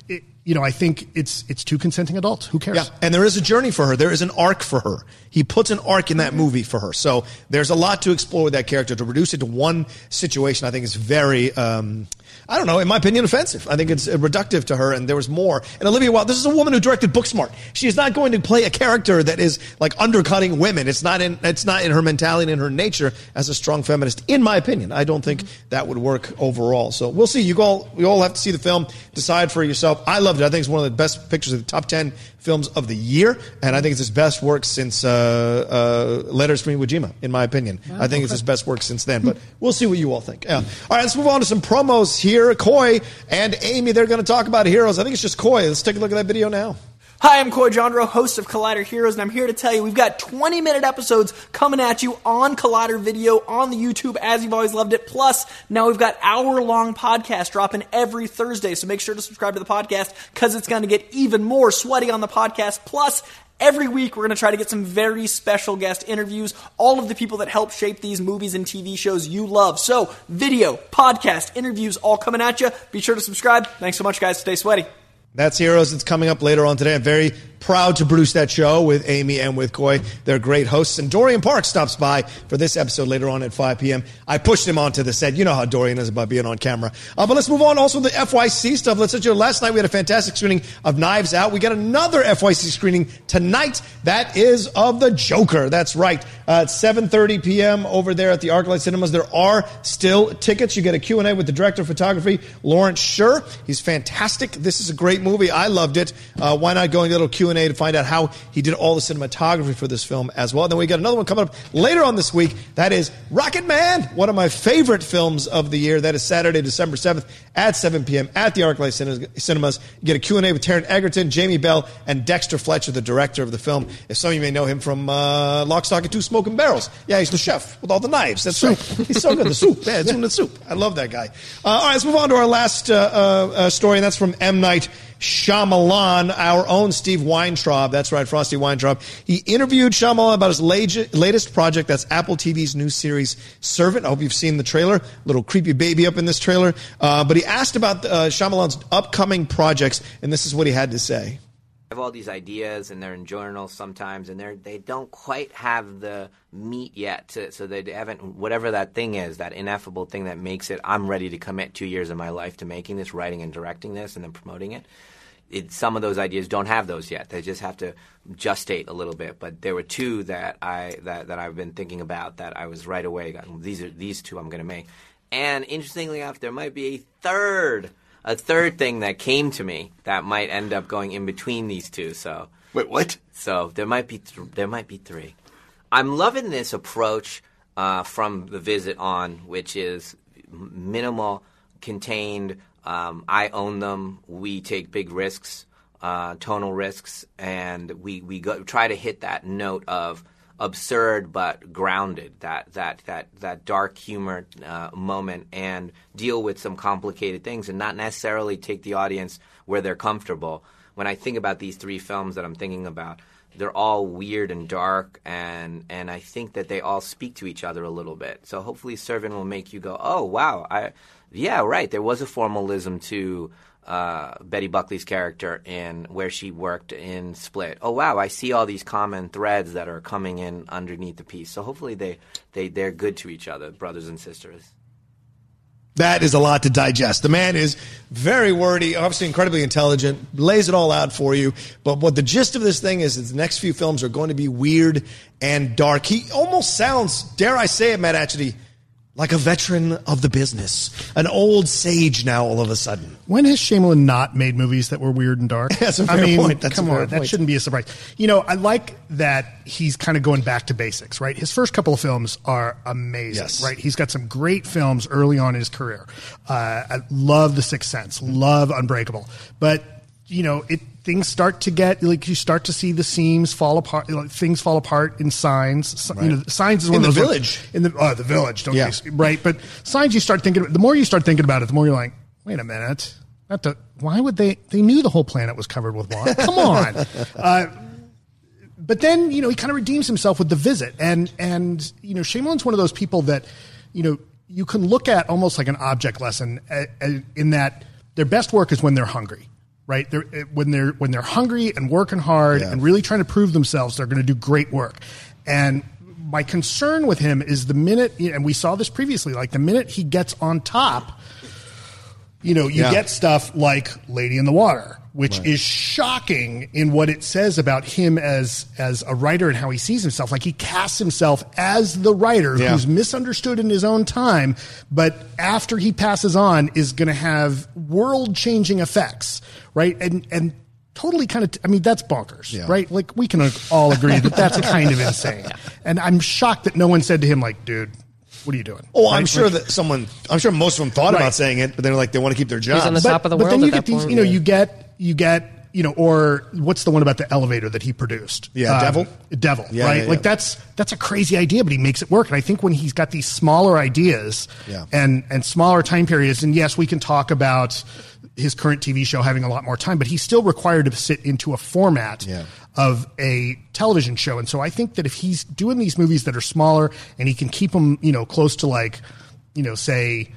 it, you know, I think it's it's two consenting adults. Who cares? Yeah, and there is a journey for her. There is an arc for her. He puts an arc in that movie for her. So there's a lot to explore with that character. To reduce it to one situation, I think is very, um, I don't know, in my opinion, offensive. I think it's uh, reductive to her, and there was more. And Olivia Wilde, this is a woman who directed Booksmart. She is not going to play a character that is like undercutting women. It's not in, it's not in her mentality and in her nature as a strong feminist. In my opinion, I don't think that would work overall. So we'll see. You all, you all have to see the film, decide for yourself. I loved it. I think it's one of the best pictures of the top ten films of the year, and I think it's his best work since uh, uh, Letters from Iwo Jima, in my opinion. I think it's his best work since then, but we'll see what you all think. Yeah. All right, let's move on to some promos here. Coy and Amy, they're going to talk about heroes. I think it's just Coy. Let's take a look at that video now. Hi, I'm Coy Jandreau, host of Collider Heroes, and I'm here to tell you we've got 20 minute episodes coming at you on Collider Video on the YouTube as you've always loved it. Plus, now we've got hour long podcast dropping every Thursday, so make sure to subscribe to the podcast because it's going to get even more sweaty on the podcast. Plus, Every week, we're going to try to get some very special guest interviews, all of the people that help shape these movies and TV shows you love. So, video, podcast, interviews, all coming at you. Be sure to subscribe. Thanks so much, guys. Stay sweaty. That's Heroes. It's coming up later on today. I'm very proud to produce that show with Amy and with Coy. They're great hosts. And Dorian Park stops by for this episode later on at 5 p.m. I pushed him onto the set. You know how Dorian is about being on camera. Uh, but let's move on also the FYC stuff. Let's let you know, last night we had a fantastic screening of Knives Out. We got another FYC screening tonight. That is of The Joker. That's right. Uh, it's 7.30 p.m. over there at the Arclight Cinemas. There are still tickets. You get a Q&A with the director of photography, Lawrence Sher. He's fantastic. This is a great movie. I loved it. Uh, why not go into a little Q&A to find out how he did all the cinematography for this film as well. And then we got another one coming up later on this week. That is Rocket Man, one of my favorite films of the year. That is Saturday, December 7th at 7 p.m. at the Arclight Cinemas. You get a Q&A with Taron Egerton, Jamie Bell, and Dexter Fletcher, the director of the film. If some of you may know him from uh, Lock, Stock, and Two Smoking Barrels. Yeah, he's the chef with all the knives. That's right. He's so good. The soup. Yeah, it's in the soup. I love that guy. Uh, all right, let's move on to our last uh, uh, uh, story, and that's from M. Night Shyamalan, our own Steve Weintraub. That's right, Frosty Weintraub. He interviewed Shyamalan about his latest project. That's Apple TV's new series, Servant. I hope you've seen the trailer. Little creepy baby up in this trailer. Uh, but he asked about uh, Shyamalan's upcoming projects, and this is what he had to say. I have all these ideas and they're in journals sometimes and they're they don't quite have the meat yet to, so they haven't whatever that thing is that ineffable thing that makes it I'm ready to commit 2 years of my life to making this writing and directing this and then promoting it it, some of those ideas don't have those yet. They just have to gestate a little bit. But there were two that I that, that I've been thinking about that I was right away. These are these two I'm going to make. And interestingly enough, there might be a third a third thing that came to me that might end up going in between these two. So wait, what? So there might be th- there might be three. I'm loving this approach uh, from the visit on, which is minimal, contained, Um, I own them. We take big risks, uh, tonal risks, and we we go, try to hit that note of absurd but grounded, that that that that dark humor uh, moment, and deal with some complicated things, and not necessarily take the audience where they're comfortable. When I think about these three films that I'm thinking about, they're all weird and dark, and and I think that they all speak to each other a little bit. So hopefully, Servant will make you go, oh wow, I yeah right. There was a formalism to uh, Betty Buckley's character in where she worked in Split. Oh wow, I see all these common threads that are coming in underneath the piece. So hopefully they they they're good to each other, brothers and sisters. That is a lot to digest. The man is very wordy, obviously incredibly intelligent, lays it all out for you. But what the gist of this thing is, is the next few films are going to be weird and dark. He almost sounds, dare I say it, Matt Atchity, like a veteran of the business, an old sage now all of a sudden. When has Shyamalan not made movies that were weird and dark? [laughs] That's a I fair mean, point. That's come on, that shouldn't be a surprise. You know, I like that he's kind of going back to basics, right? His first couple of films are amazing, Yes. right? He's got some great films early on in his career. Uh, I love The Sixth Sense, love Unbreakable, but you know, it things start to get like you start to see the seams fall apart, like, things fall apart in Signs. S- You know, Signs is one In of The Village. in the oh, the Village, don't Yeah. you? right? But signs you start thinking. The more you start thinking about it, the more you're like, wait a minute. Not the, why would they? They knew the whole planet was covered with water. Come [laughs] on. Uh, but then you know he kind of redeems himself with the visit, and and you know Shyamalan's one of those people that you know you can look at almost like an object lesson uh, uh, in that their best work is when they're hungry. Right, they're, uh, when they're when they're hungry and working hard Yeah. and really trying to prove themselves, they're going to do great work. And my concern with him is the minute, and we saw this previously, like the minute he gets on top, you know, you Yeah. get stuff like Lady in the Water, which is shocking in what it says about him as as a writer and how he sees himself. Like he casts himself as the writer Yeah. who's misunderstood in his own time, but after he passes on is going to have world changing effects, right? And and totally kind of, I mean, that's bonkers, Yeah. right? Like we can all agree that that's [laughs] kind of insane. And I'm shocked that no one said to him, like, dude. What are you doing? Oh, I'm Right? sure Like- that someone, I'm sure most of them thought Right. about saying it, but they're like, they want to keep their job. on the top of the but world then you that get these, point. you know, Yeah. you get you get you know, or what's the one about the elevator that he produced? Yeah, Um, Devil? Devil, Yeah, right? yeah, Like that's that's a crazy idea, but he makes it work. And I think when he's got these smaller ideas Yeah. and and smaller time periods, and yes, we can talk about his current TV show having a lot more time, but he's still required to sit into a format Yeah. of a television show. And so I think that if he's doing these movies that are smaller and he can keep them, you know, close to like, you know, say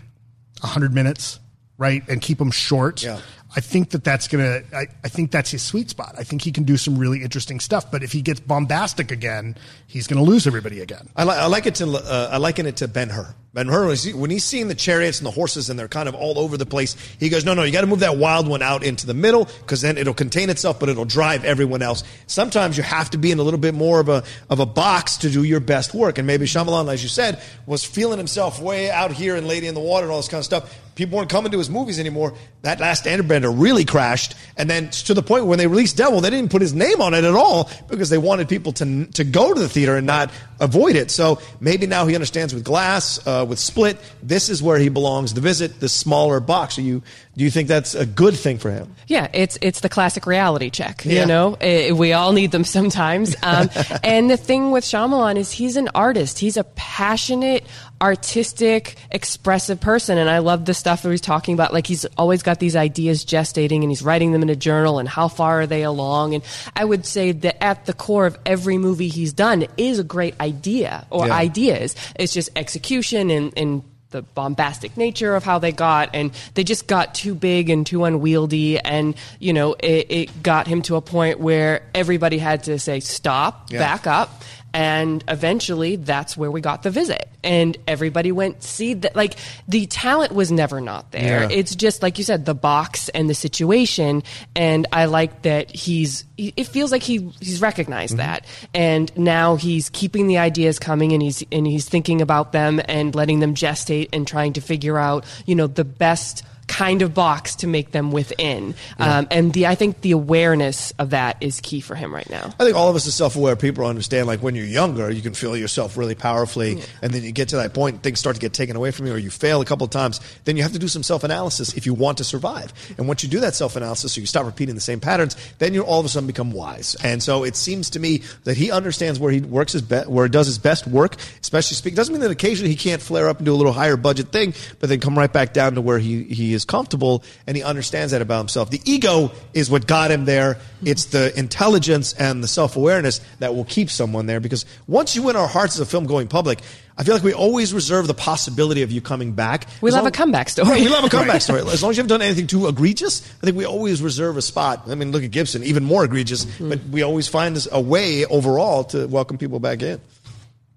100 minutes, right? And keep them short. Yeah. I think that that's to, I think that's his sweet spot. I think he can do some really interesting stuff. But if he gets bombastic again, he's to lose everybody again. I, li- I like it to uh, I liken it to Ben Hur. Ben Hur when he's seeing the chariots and the horses and they're kind of all over the place. He goes, no, no, you got to move that wild one out into the middle because then it'll contain itself, but it'll drive everyone else. Sometimes you have to be in a little bit more of a of a box to do your best work. And maybe Shyamalan, as you said, was feeling himself way out here in Lady in the Water and all this kind of stuff. People weren't coming to his movies anymore. That last Bender really crashed, and then to the point when they released Devil, they didn't put his name on it at all because they wanted people to to go to the theater and not avoid it. So maybe now he understands with Glass, uh, with Split, this is where he belongs. The Visit, the smaller box. Are you do you think that's a good thing for him? Yeah, it's it's the classic reality check. Yeah. You know, Eh, we all need them [laughs] sometimes. Um, and the thing with Shyamalan is he's an artist. He's a passionate, artistic, expressive person, and I love the stuff that he's talking about. Like he's always got these ideas gestating, and he's writing them in a journal. And how far are they along? And I would say that at the core of every movie he's done is a great idea or Yeah. ideas. It's just execution and and the bombastic nature of how they got and they just got too big and too unwieldy and you know it, it got him to a point where everybody had to say stop Yeah. back up and eventually that's where we got the visit. And everybody went see that like the talent was never not there. Yeah. it's just like you said the box and the situation. And i like that he's it feels like he he's recognized mm-hmm. that. And now he's keeping the ideas coming and he's and he's thinking about them and letting them gestate and trying to figure out you know the best kind of box to make them within. Um, and the I think the awareness of that is key for him right now. I think all of us as self-aware people understand. Like when you're younger, you can feel yourself really powerfully, and then you get to that point, things start to get taken away from you, or you fail a couple of times. Then you have to do some self-analysis if you want to survive. And once you do that self-analysis, so you stop repeating the same patterns, then you all of a sudden become wise. And so it seems to me that he understands where he works his best, where he does his best work, especially speak. Doesn't mean that occasionally he can't flare up and do a little higher budget thing, but then come right back down to where he he is comfortable, and he understands that about himself. The ego is what got him there. It's the intelligence and the self awareness that will keep someone there. Because once you win our hearts as a film going public, I feel like we always reserve the possibility of you coming back. We As love long- a comeback story. Right, we love a [laughs] comeback story. As long as you haven't done anything too egregious, I think we always reserve a spot. I mean, look at Gibson, even more egregious, Mm-hmm. but we always find a way overall to welcome people back in.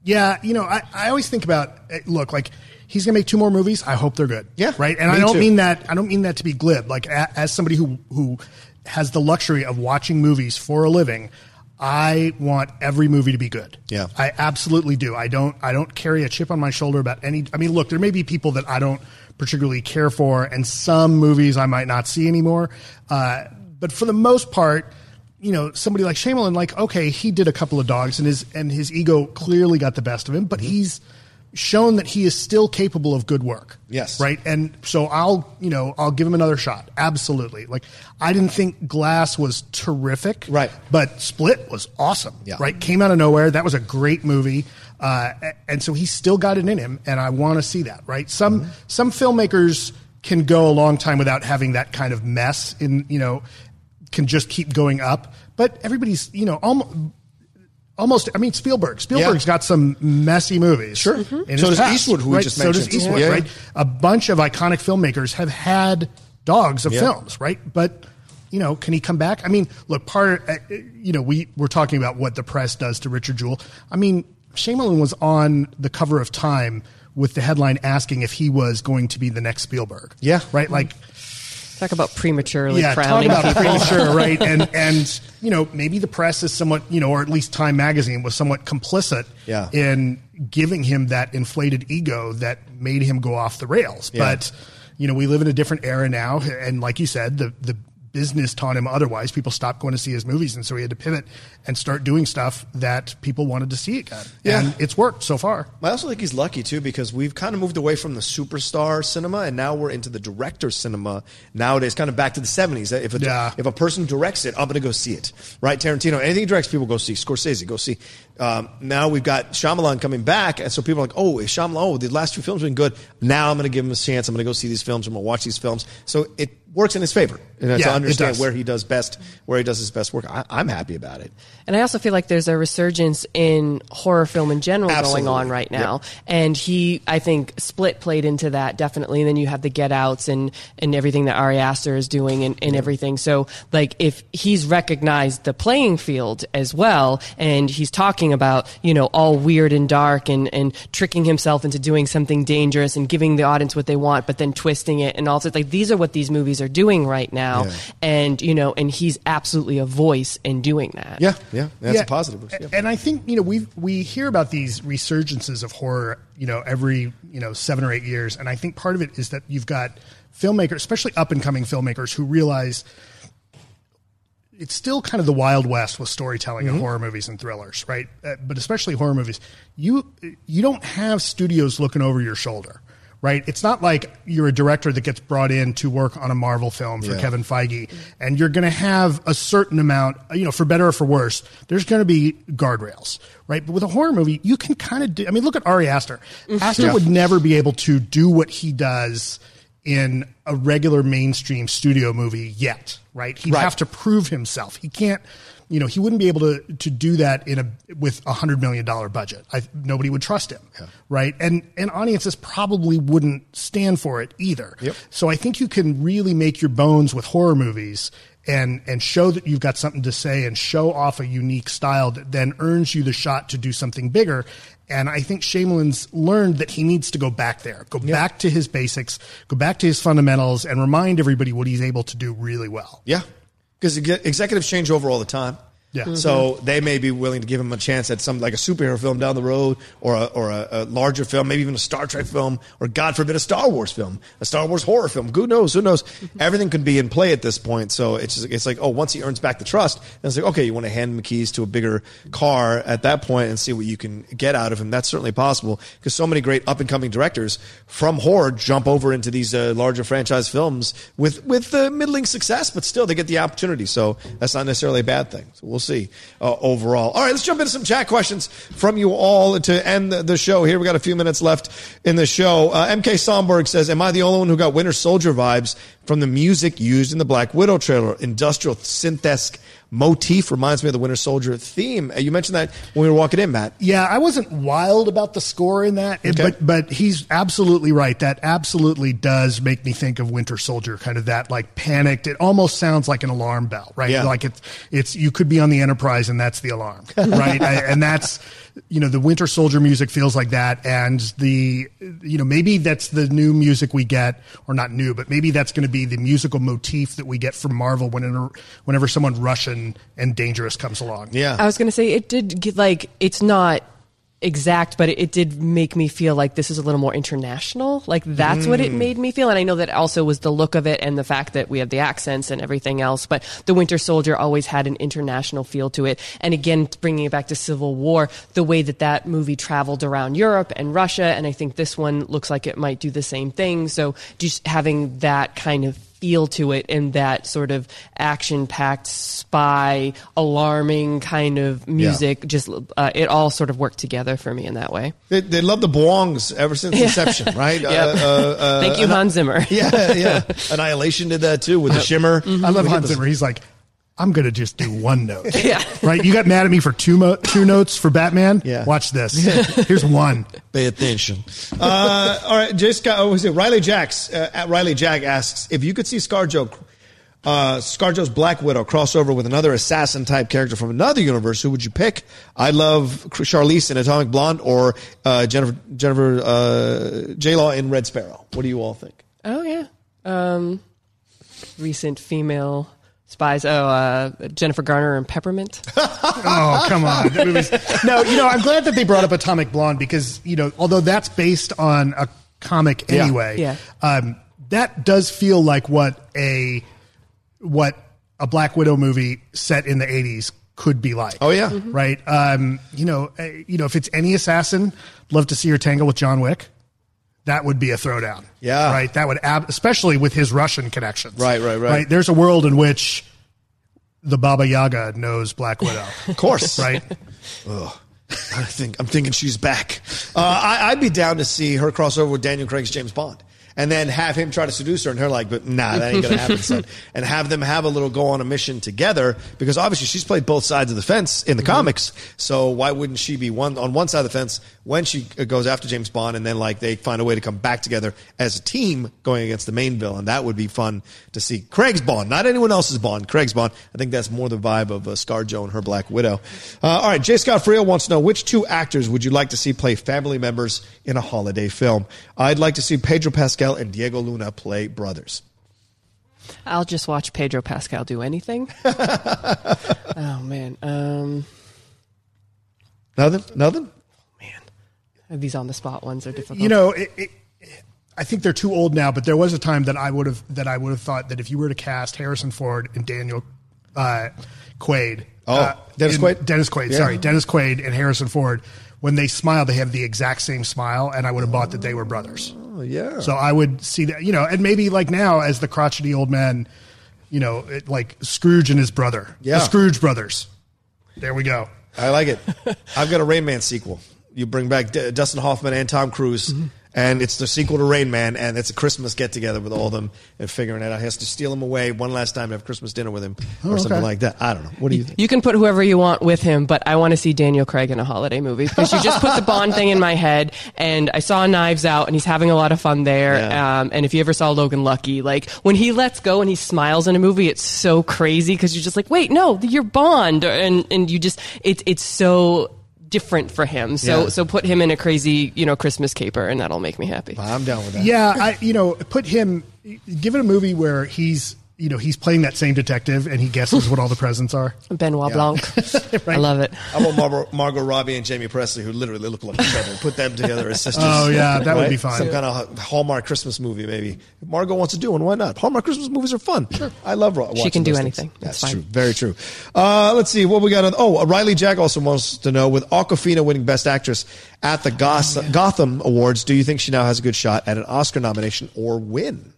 Yeah, you know, I, I always think about eh, look like he's gonna make two more movies. I hope they're good. Yeah, right. And I don't too. mean that. I don't mean that to be glib. Like a, as somebody who who has the luxury of watching movies for a living, I want every movie to be good. Yeah. I absolutely do. I don't. I don't carry a chip on my shoulder about any. I mean, look, there may be people that I don't particularly care for, and some movies I might not see anymore. Uh, but for the most part, you know, somebody like Shyamalan, like, okay, he did a couple of dogs, and his and his ego clearly got the best of him, but he's shown that he is still capable of good work. Yes. Right. And so I'll, you know, I'll give him another shot. Absolutely. Like I didn't think Glass was terrific. Right. But Split was awesome. Yeah. Right. Came out of nowhere. That was a great movie. Uh, and so he still got it in him, and I want to see that. Right. Some Mm-hmm. some filmmakers can go a long time without having that kind of mess in, you know, can just keep going up. But everybody's, you know, almost. Almost, I mean, Spielberg. Spielberg's Yeah. got some messy movies. Sure. Mhm. his So does past, Eastwood, who we right? just So does. Eastwood, Yeah. right? A bunch of iconic filmmakers have had dogs of Yeah. films, right? But you know, can he come back? I mean, look, part. Uh, you know, we we're talking about what the press does to Richard Jewell. I mean, Shyamalan was on the cover of Time with the headline asking if he was going to be the next Spielberg. Yeah. right. Like, Talk about prematurely yeah, talk about people. premature, [laughs] right? And and you know, maybe the press is somewhat, you know, or at least Time Magazine was somewhat complicit Yeah. in giving him that inflated ego that made him go off the rails. Yeah. But you know, we live in a different era now, and like you said, the the business taught him otherwise. People stopped going to see his movies, and so he had to pivot and start doing stuff that people wanted to see again. Yeah. And it's worked so far. I also think he's lucky too because we've kind of moved away from the superstar cinema and now we're into the director cinema nowadays. Kind of back to the seventies. If a Yeah. if a person directs it, I'm going to go see it. Right, Tarantino. Anything he directs, people go see. Scorsese, go see. Um, now we've got Shyamalan coming back, and so people are like, "Oh, is Shyamalan? Oh, the last few films have been good. Now I'm going to give him a chance. I'm going to go see these films. I'm going to watch these films." So it works in his favor you know, Yeah, to understand where he does best, where he does his best work. I, I'm happy about it. And I also feel like there's a resurgence in horror film in general Absolutely. going on right now. And he, I think, Split played into that definitely. And then you have the Get Outs and, and everything that Ari Aster is doing and, and everything. So, like, if he's recognized the playing field as well, and he's talking about, you know, all weird and dark and, and tricking himself into doing something dangerous and giving the audience what they want, but then twisting it and all sorts, like, these are what these movies are doing right now. Yeah. And, you know, and he's absolutely a voice in doing that. Yeah, yeah, that's Yeah. a positive. Yeah. And I think you know we we hear about these resurgences of horror, you know, every you know seven or eight years, and I think part of it is that you've got filmmakers, especially up and coming filmmakers, who realize it's still kind of the wild west with storytelling in horror movies and thrillers, right? Uh, but especially horror movies, you you don't have studios looking over your shoulder, right? It's not like you're a director that gets brought in to work on a Marvel film for Yeah. Kevin Feige, and you're going to have a certain amount, you know, for better or for worse. There's going to be guardrails, right? But with a horror movie, you can kind of do. I mean, look at Ari Aster. Aster Yeah. would never be able to do what he does in a regular mainstream studio movie yet, right? He'd Right. have to prove himself. He can't, you know, he wouldn't be able to to do that in a with a hundred million dollar budget. I, nobody would trust him, right? And and audiences probably wouldn't stand for it either. Yep. So I think you can really make your bones with horror movies and and show that you've got something to say and show off a unique style that then earns you the shot to do something bigger. And I think Shyamalan's learned that he needs to go back there, go back to his basics, go back to his fundamentals, and remind everybody what he's able to do really well. Yeah, because executives change over all the time. Yeah. So they may be willing to give him a chance at some like a superhero film down the road, or a, or a, a larger film, maybe even a Star Trek film, or God forbid a Star Wars film, a Star Wars horror film. Who knows? Who knows? [laughs] Everything could be in play at this point. So it's just, it's like oh, once he earns back the trust, then it's like okay, you want to hand him the keys to a bigger car at that point and see what you can get out of him. That's certainly possible because so many great up and coming directors from horror jump over into these uh, larger franchise films with with uh, middling success, but still they get the opportunity. So that's not necessarily a bad thing. So we'll see uh, overall. All right, let's jump into some chat questions from you all to end the, show here. We got a few minutes left in the show. Uh, MK Somberg says, "Am I the only one who got Winter Soldier vibes from the music used in the Black Widow trailer? Industrial synth motif reminds me of the Winter Soldier theme." Uh, you mentioned that when we were walking in, Matt. Yeah, I wasn't wild about the score in that, Okay. but but he's absolutely right. That absolutely does make me think of Winter Soldier, kind of that like panicked. It almost sounds like an alarm bell, right? Yeah. Like it's it's you could be on the Enterprise and that's the alarm, [laughs] right? I, and that's you know the Winter Soldier music feels like that, and the you know maybe that's the new music we get, or not new, but maybe that's going to be the musical motif that we get from Marvel whenever whenever someone Russian and dangerous comes along. Yeah. I was going to say it did get like it's not exact, but it, it did make me feel like this is a little more international. Like that's what it Mm. made me feel, and I know that also was the look of it and the fact that we have the accents and everything else. But the Winter Soldier always had an international feel to it, and again, bringing it back to Civil War, the way that that movie traveled around Europe and Russia, and I think this one looks like it might do the same thing. So just having that kind of feel to it and that sort of action packed spy alarming kind of music just uh, it all sort of worked together for me in that way They, they love the Bwongs ever since [laughs] Inception, right? [laughs] Yep. Uh, uh, uh, Thank you, Anni- Hans Zimmer. [laughs] Yeah, yeah. Annihilation did that too with the shimmer. Mm-hmm. I love Look at Hans Zimmer. He's like, I'm going to just do one note. [laughs] yeah. Right? You got mad at me for two mo- two notes for Batman? Yeah. Watch this. [laughs] Here's one. Pay attention. Uh, all right, Jay Scott, Oh, was it Riley Jacks? Uh, at Riley Jack asks if you could see ScarJo, uh, ScarJo's Black Widow crossover with another assassin type character from another universe. Who would you pick? I love Charlize in Atomic Blonde or uh, Jennifer Jennifer uh, J Law in Red Sparrow. What do you all think? oh yeah um recent female spies oh uh jennifer garner and peppermint [laughs] Oh, come on. That movie's- no, you know, I'm glad that they brought up Atomic Blonde because, you know, although that's based on a comic Yeah. anyway, Yeah. Um, that does feel like what a what a Black Widow movie set in the 80s could be like. Oh, yeah. Mm-hmm. Right? Um, you know, uh, you know, if it's any assassin, love to see her tangle with John Wick. That would be a throwdown. Yeah. Right. That would, ab- especially with his Russian connections. Right, right, right. There's a world in which the Baba Yaga knows Black Widow. [laughs] Of course, right? Ugh. I think I'm thinking she's back. Uh, I, I'd be down to see her crossover with Daniel Craig's James Bond, and then have him try to seduce her, and her like, but nah, that ain't gonna happen, son. [laughs] And have them have a little go on a mission together because obviously she's played both sides of the fence in the comics. So why wouldn't she be one on one side of the fence when she goes after James Bond, and then like they find a way to come back together as a team going against the main villain? That would be fun to see. Craig's Bond, not anyone else's Bond. Craig's Bond. I think that's more the vibe of uh, ScarJo and her Black Widow. Uh, all right, J. Scott Frio wants to know which two actors would you like to see play family members in a holiday film? I'd like to see Pedro Pascal and Diego Luna play brothers. i'll just watch pedro pascal do anything [laughs] oh man um Nothing. Nothing. Man, these on the spot ones are difficult you know, it, it, I think they're too old now. But there was a time that I would have that I would have thought that if you were to cast Harrison Ford and Daniel uh, Quaid, Oh, uh, Dennis in- Quaid? Dennis Quaid, Yeah. sorry, Dennis Quaid and Harrison Ford. When they smile, they have the exact same smile, and I would have bought that they were brothers. Oh yeah. So I would see that, you know, and maybe like now as the crotchety old man, you know, it, like Scrooge and his brother, Yeah. the Scrooge brothers. There we go. I like it. I've got a Rain Man sequel. You bring back D- Dustin Hoffman and Tom Cruise, mm-hmm. And it's the sequel to Rain Man, and it's a Christmas get together with all of them and figuring it out. He has to steal him away one last time to have Christmas dinner with him or Oh, something okay. like that. I don't know. What do you think? You can put whoever you want with him, but I want to see Daniel Craig in a holiday movie because you just put the Bond thing in my head, and I saw Knives Out, and he's having a lot of fun there. Yeah. Um, and if you ever saw Logan Lucky, like when he lets go and he smiles in a movie, it's so crazy because you're just like, wait, no, you're Bond, and and you just it's it's so different for him. So Yeah. so put him in a crazy you know Christmas caper, and that'll make me happy. I'm down with that. Yeah, I you know put him give it a movie where he's you know, he's playing that same detective and he guesses what all the presents are. [laughs] Benoit Blanc. [laughs] I love it. How about Margot, Margot Robbie and Jaime Pressly, who literally look like each other? Put them together as sisters. Oh, yeah, that would be fun. Some kind of Hallmark Christmas movie, maybe. If Margot wants to do one, why not? Hallmark Christmas movies are fun. Sure. I love ro- watching can do those anything. things. That's That's fine. true. Very true. Uh, let's see what we got. On, oh, Riley Jack also wants to know with Awkwafina winning Best Actress at the Goth- Gotham Awards, do you think she now has a good shot at an Oscar nomination or win?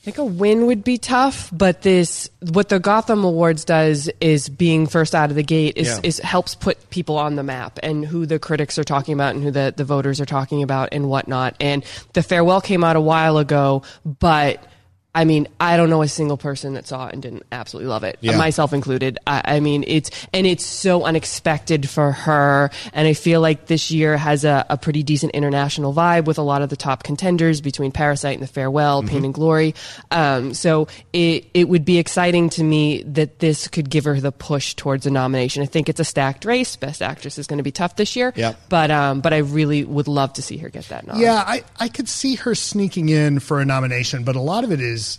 I think a win would be tough, but this what the Gotham Awards does is being first out of the gate is, Yeah. is helps put people on the map and who the critics are talking about and who the, the voters are talking about and whatnot. And the farewell came out a while ago, but I mean, I don't know a single person that saw it and didn't absolutely love it, Yeah. myself included. I, I mean, it's and it's so unexpected for her, and I feel like this year has a, a pretty decent international vibe with a lot of the top contenders between Parasite and The Farewell, Pain and Glory. Um, so it it would be exciting to me that this could give her the push towards a nomination. I think it's a stacked race. Best Actress is going to be tough this year, Yeah. but um, but I really would love to see her get that nod. Yeah, I, I could see her sneaking in for a nomination, but a lot of it is,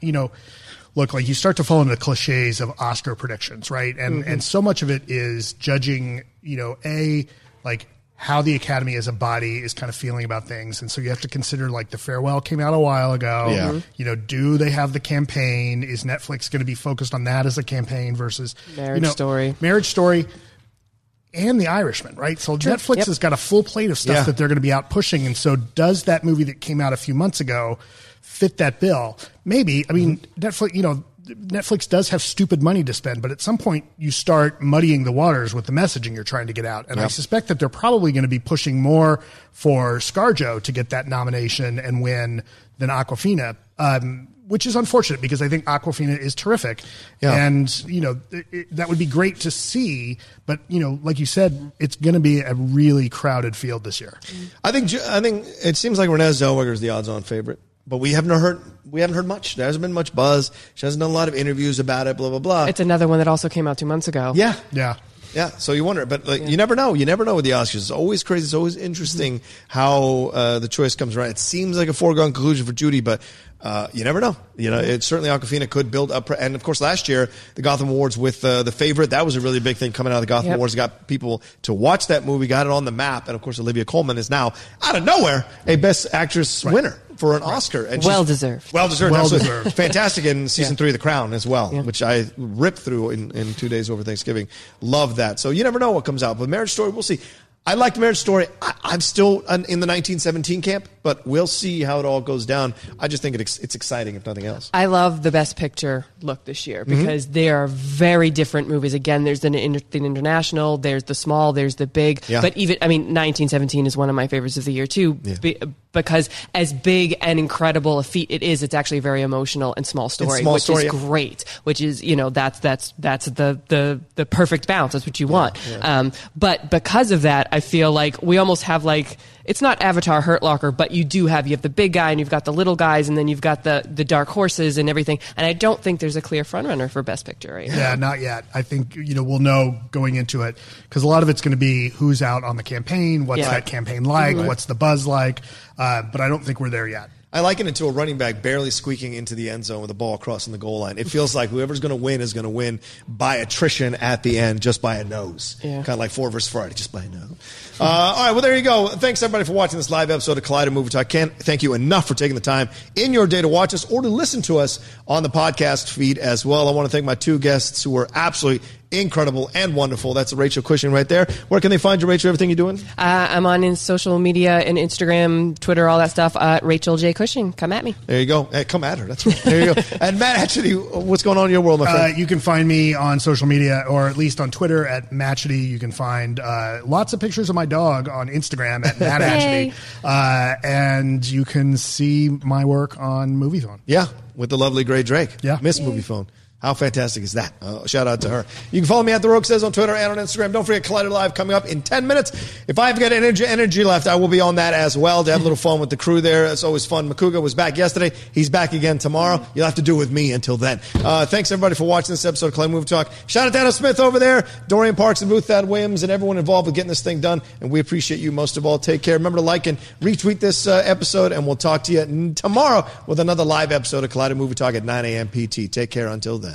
you know, look, like you start to fall into the cliches of Oscar predictions, right? And and so much of it is judging, you know, a like how the Academy as a body is kind of feeling about things, and so you have to consider like the farewell came out a while ago. Yeah. Mhm. You know, do they have the campaign? Is Netflix going to be focused on that as a campaign versus Marriage you know, Story. Marriage Story and The Irishman, right? So Netflix Yep. has got a full plate of stuff Yeah. that they're going to be out pushing. And so, does that movie that came out a few months ago fit that bill? Maybe. I mean, Netflix, you know, Netflix does have stupid money to spend, but at some point you start muddying the waters with the messaging you're trying to get out. And I suspect that they're probably going to be pushing more for ScarJo to get that nomination and win than Awkwafina. Um, which is unfortunate because I think Awkwafina is terrific, Yeah. and you know it, it- that would be great to see. But you know, like you said, it's going to be a really crowded field this year. I think I think it seems like Renee Zellweger is the odds-on favorite, but we haven't heard we haven't heard much. There hasn't been much buzz. She hasn't done a lot of interviews about it. Blah blah blah. It's another one that also came out two months ago. yeah, Yeah, yeah. So you wonder, but like you never know. You never know with the Oscars. It's always crazy. It's always interesting how uh, the choice comes around. It seems like a foregone conclusion for Judy, but. Uh, you never know. You know, it certainly Awkwafina could build up, and of course, last year the Gotham Awards with uh, the favorite that was a really big thing coming out of the Gotham Yep. Awards. Got people to watch that movie, got it on the map, and of course, Olivia Colman is now out of nowhere a Best Actress winner for an Oscar. And Well deserved. Well deserved. Well deserved. Fantastic in [laughs] season Yeah. three of The Crown as well, Yeah. which I ripped through in, in two days over Thanksgiving. Love that. So you never know what comes out. But Marriage Story, we'll see. I liked Marriage Story. I, I'm still in the 1917 camp, but we'll see how it all goes down. I just think it, ex- it's exciting, if nothing else. I love the Best Picture look this year Mm-hmm. because they are very different movies. Again, there's the, the international, there's the small, there's the big. Yeah. But even, I mean, 1917 is one of my favorites of the year too, be- because as big and incredible a feat it is, it's actually a very emotional and small story, small which story, is yeah. great. Which is, you know, that's that's that's the the the perfect balance. That's what you want. Um, but because of that, I feel like we almost have like it's not Avatar Hurt Locker, but you do have you have the big guy and you've got the little guys, and then you've got the the dark horses and everything. And I don't think there's a clear frontrunner for Best Picture right now. yeah, not yet. I think you know we'll know going into it because a lot of it's going to be who's out on the campaign, what's Yeah. that campaign like, what's the buzz like. Uh, but I don't think we're there yet. I liken it to a running back barely squeaking into the end zone with the ball crossing the goal line. It feels like whoever's going to win is going to win by attrition at the end, just by a nose. Yeah. Kind of like four versus Friday, just by a nose. Uh, all right, well, there you go. Thanks, everybody, for watching this live episode of Collider Movie Talk. Can't thank you enough for taking the time in your day to watch us or to listen to us on the podcast feed as well. I want to thank my two guests who were absolutely incredible and wonderful. That's Rachel Cushing right there. Where can they find you, Rachel? Everything you're doing? Uh, I'm on in social media and Instagram, Twitter, all that stuff. Uh, Rachel J. Cushing, come at me. There you go. Hey, come at her. That's right. There you go. [laughs] and Matt, actually, what's going on in your world, my Uh, you can find me on social media, or at least on Twitter at Matchity. You can find uh, lots of pictures of my dog on Instagram at Matt [laughs] Yay. Atchity. Uh, and you can see my work on Moviefone. Yeah, with the lovely Grae Drake. Yeah. Miss Moviefone. How fantastic is that? Uh, shout out to her. You can follow me at The Rocha Says on Twitter and on Instagram. Don't forget Collider Live coming up in 10 minutes. If I've got energy, energy left, I will be on that as well to have a little fun with the crew there. It's always fun. Makuga was back yesterday. He's back again tomorrow. You'll have to do with me until then. Uh, thanks everybody for watching this episode of Collider Movie Talk. Shout out to Anna Smith over there, Dorian Parks and Ruth Thad Williams, and everyone involved with getting this thing done. And we appreciate you most of all. Take care. Remember to like and retweet this uh, episode, and we'll talk to you tomorrow with another live episode of Collider Movie Talk at 9 a.m. PT. Take care until then.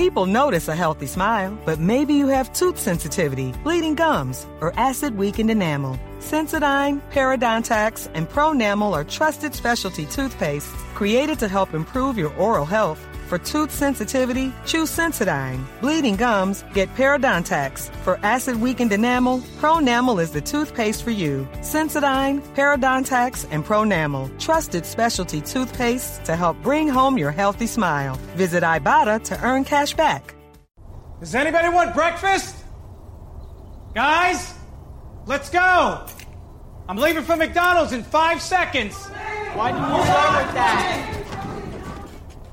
People notice a healthy smile, but maybe you have tooth sensitivity, bleeding gums, or acid weakened enamel. Sensodyne, Parodontax, and Pronamel are trusted specialty toothpastes created to help improve your oral health. For tooth sensitivity, choose Sensodyne. Bleeding gums, get Parodontax. For acid weakened enamel, Pronamel is the toothpaste for you. Sensodyne, Parodontax, and Pronamel. Trusted specialty toothpastes to help bring home your healthy smile. Visit Ibotta to earn cash back. Does anybody want breakfast? Guys, let's go. I'm leaving for McDonald's in five seconds. Why didn't you start with that?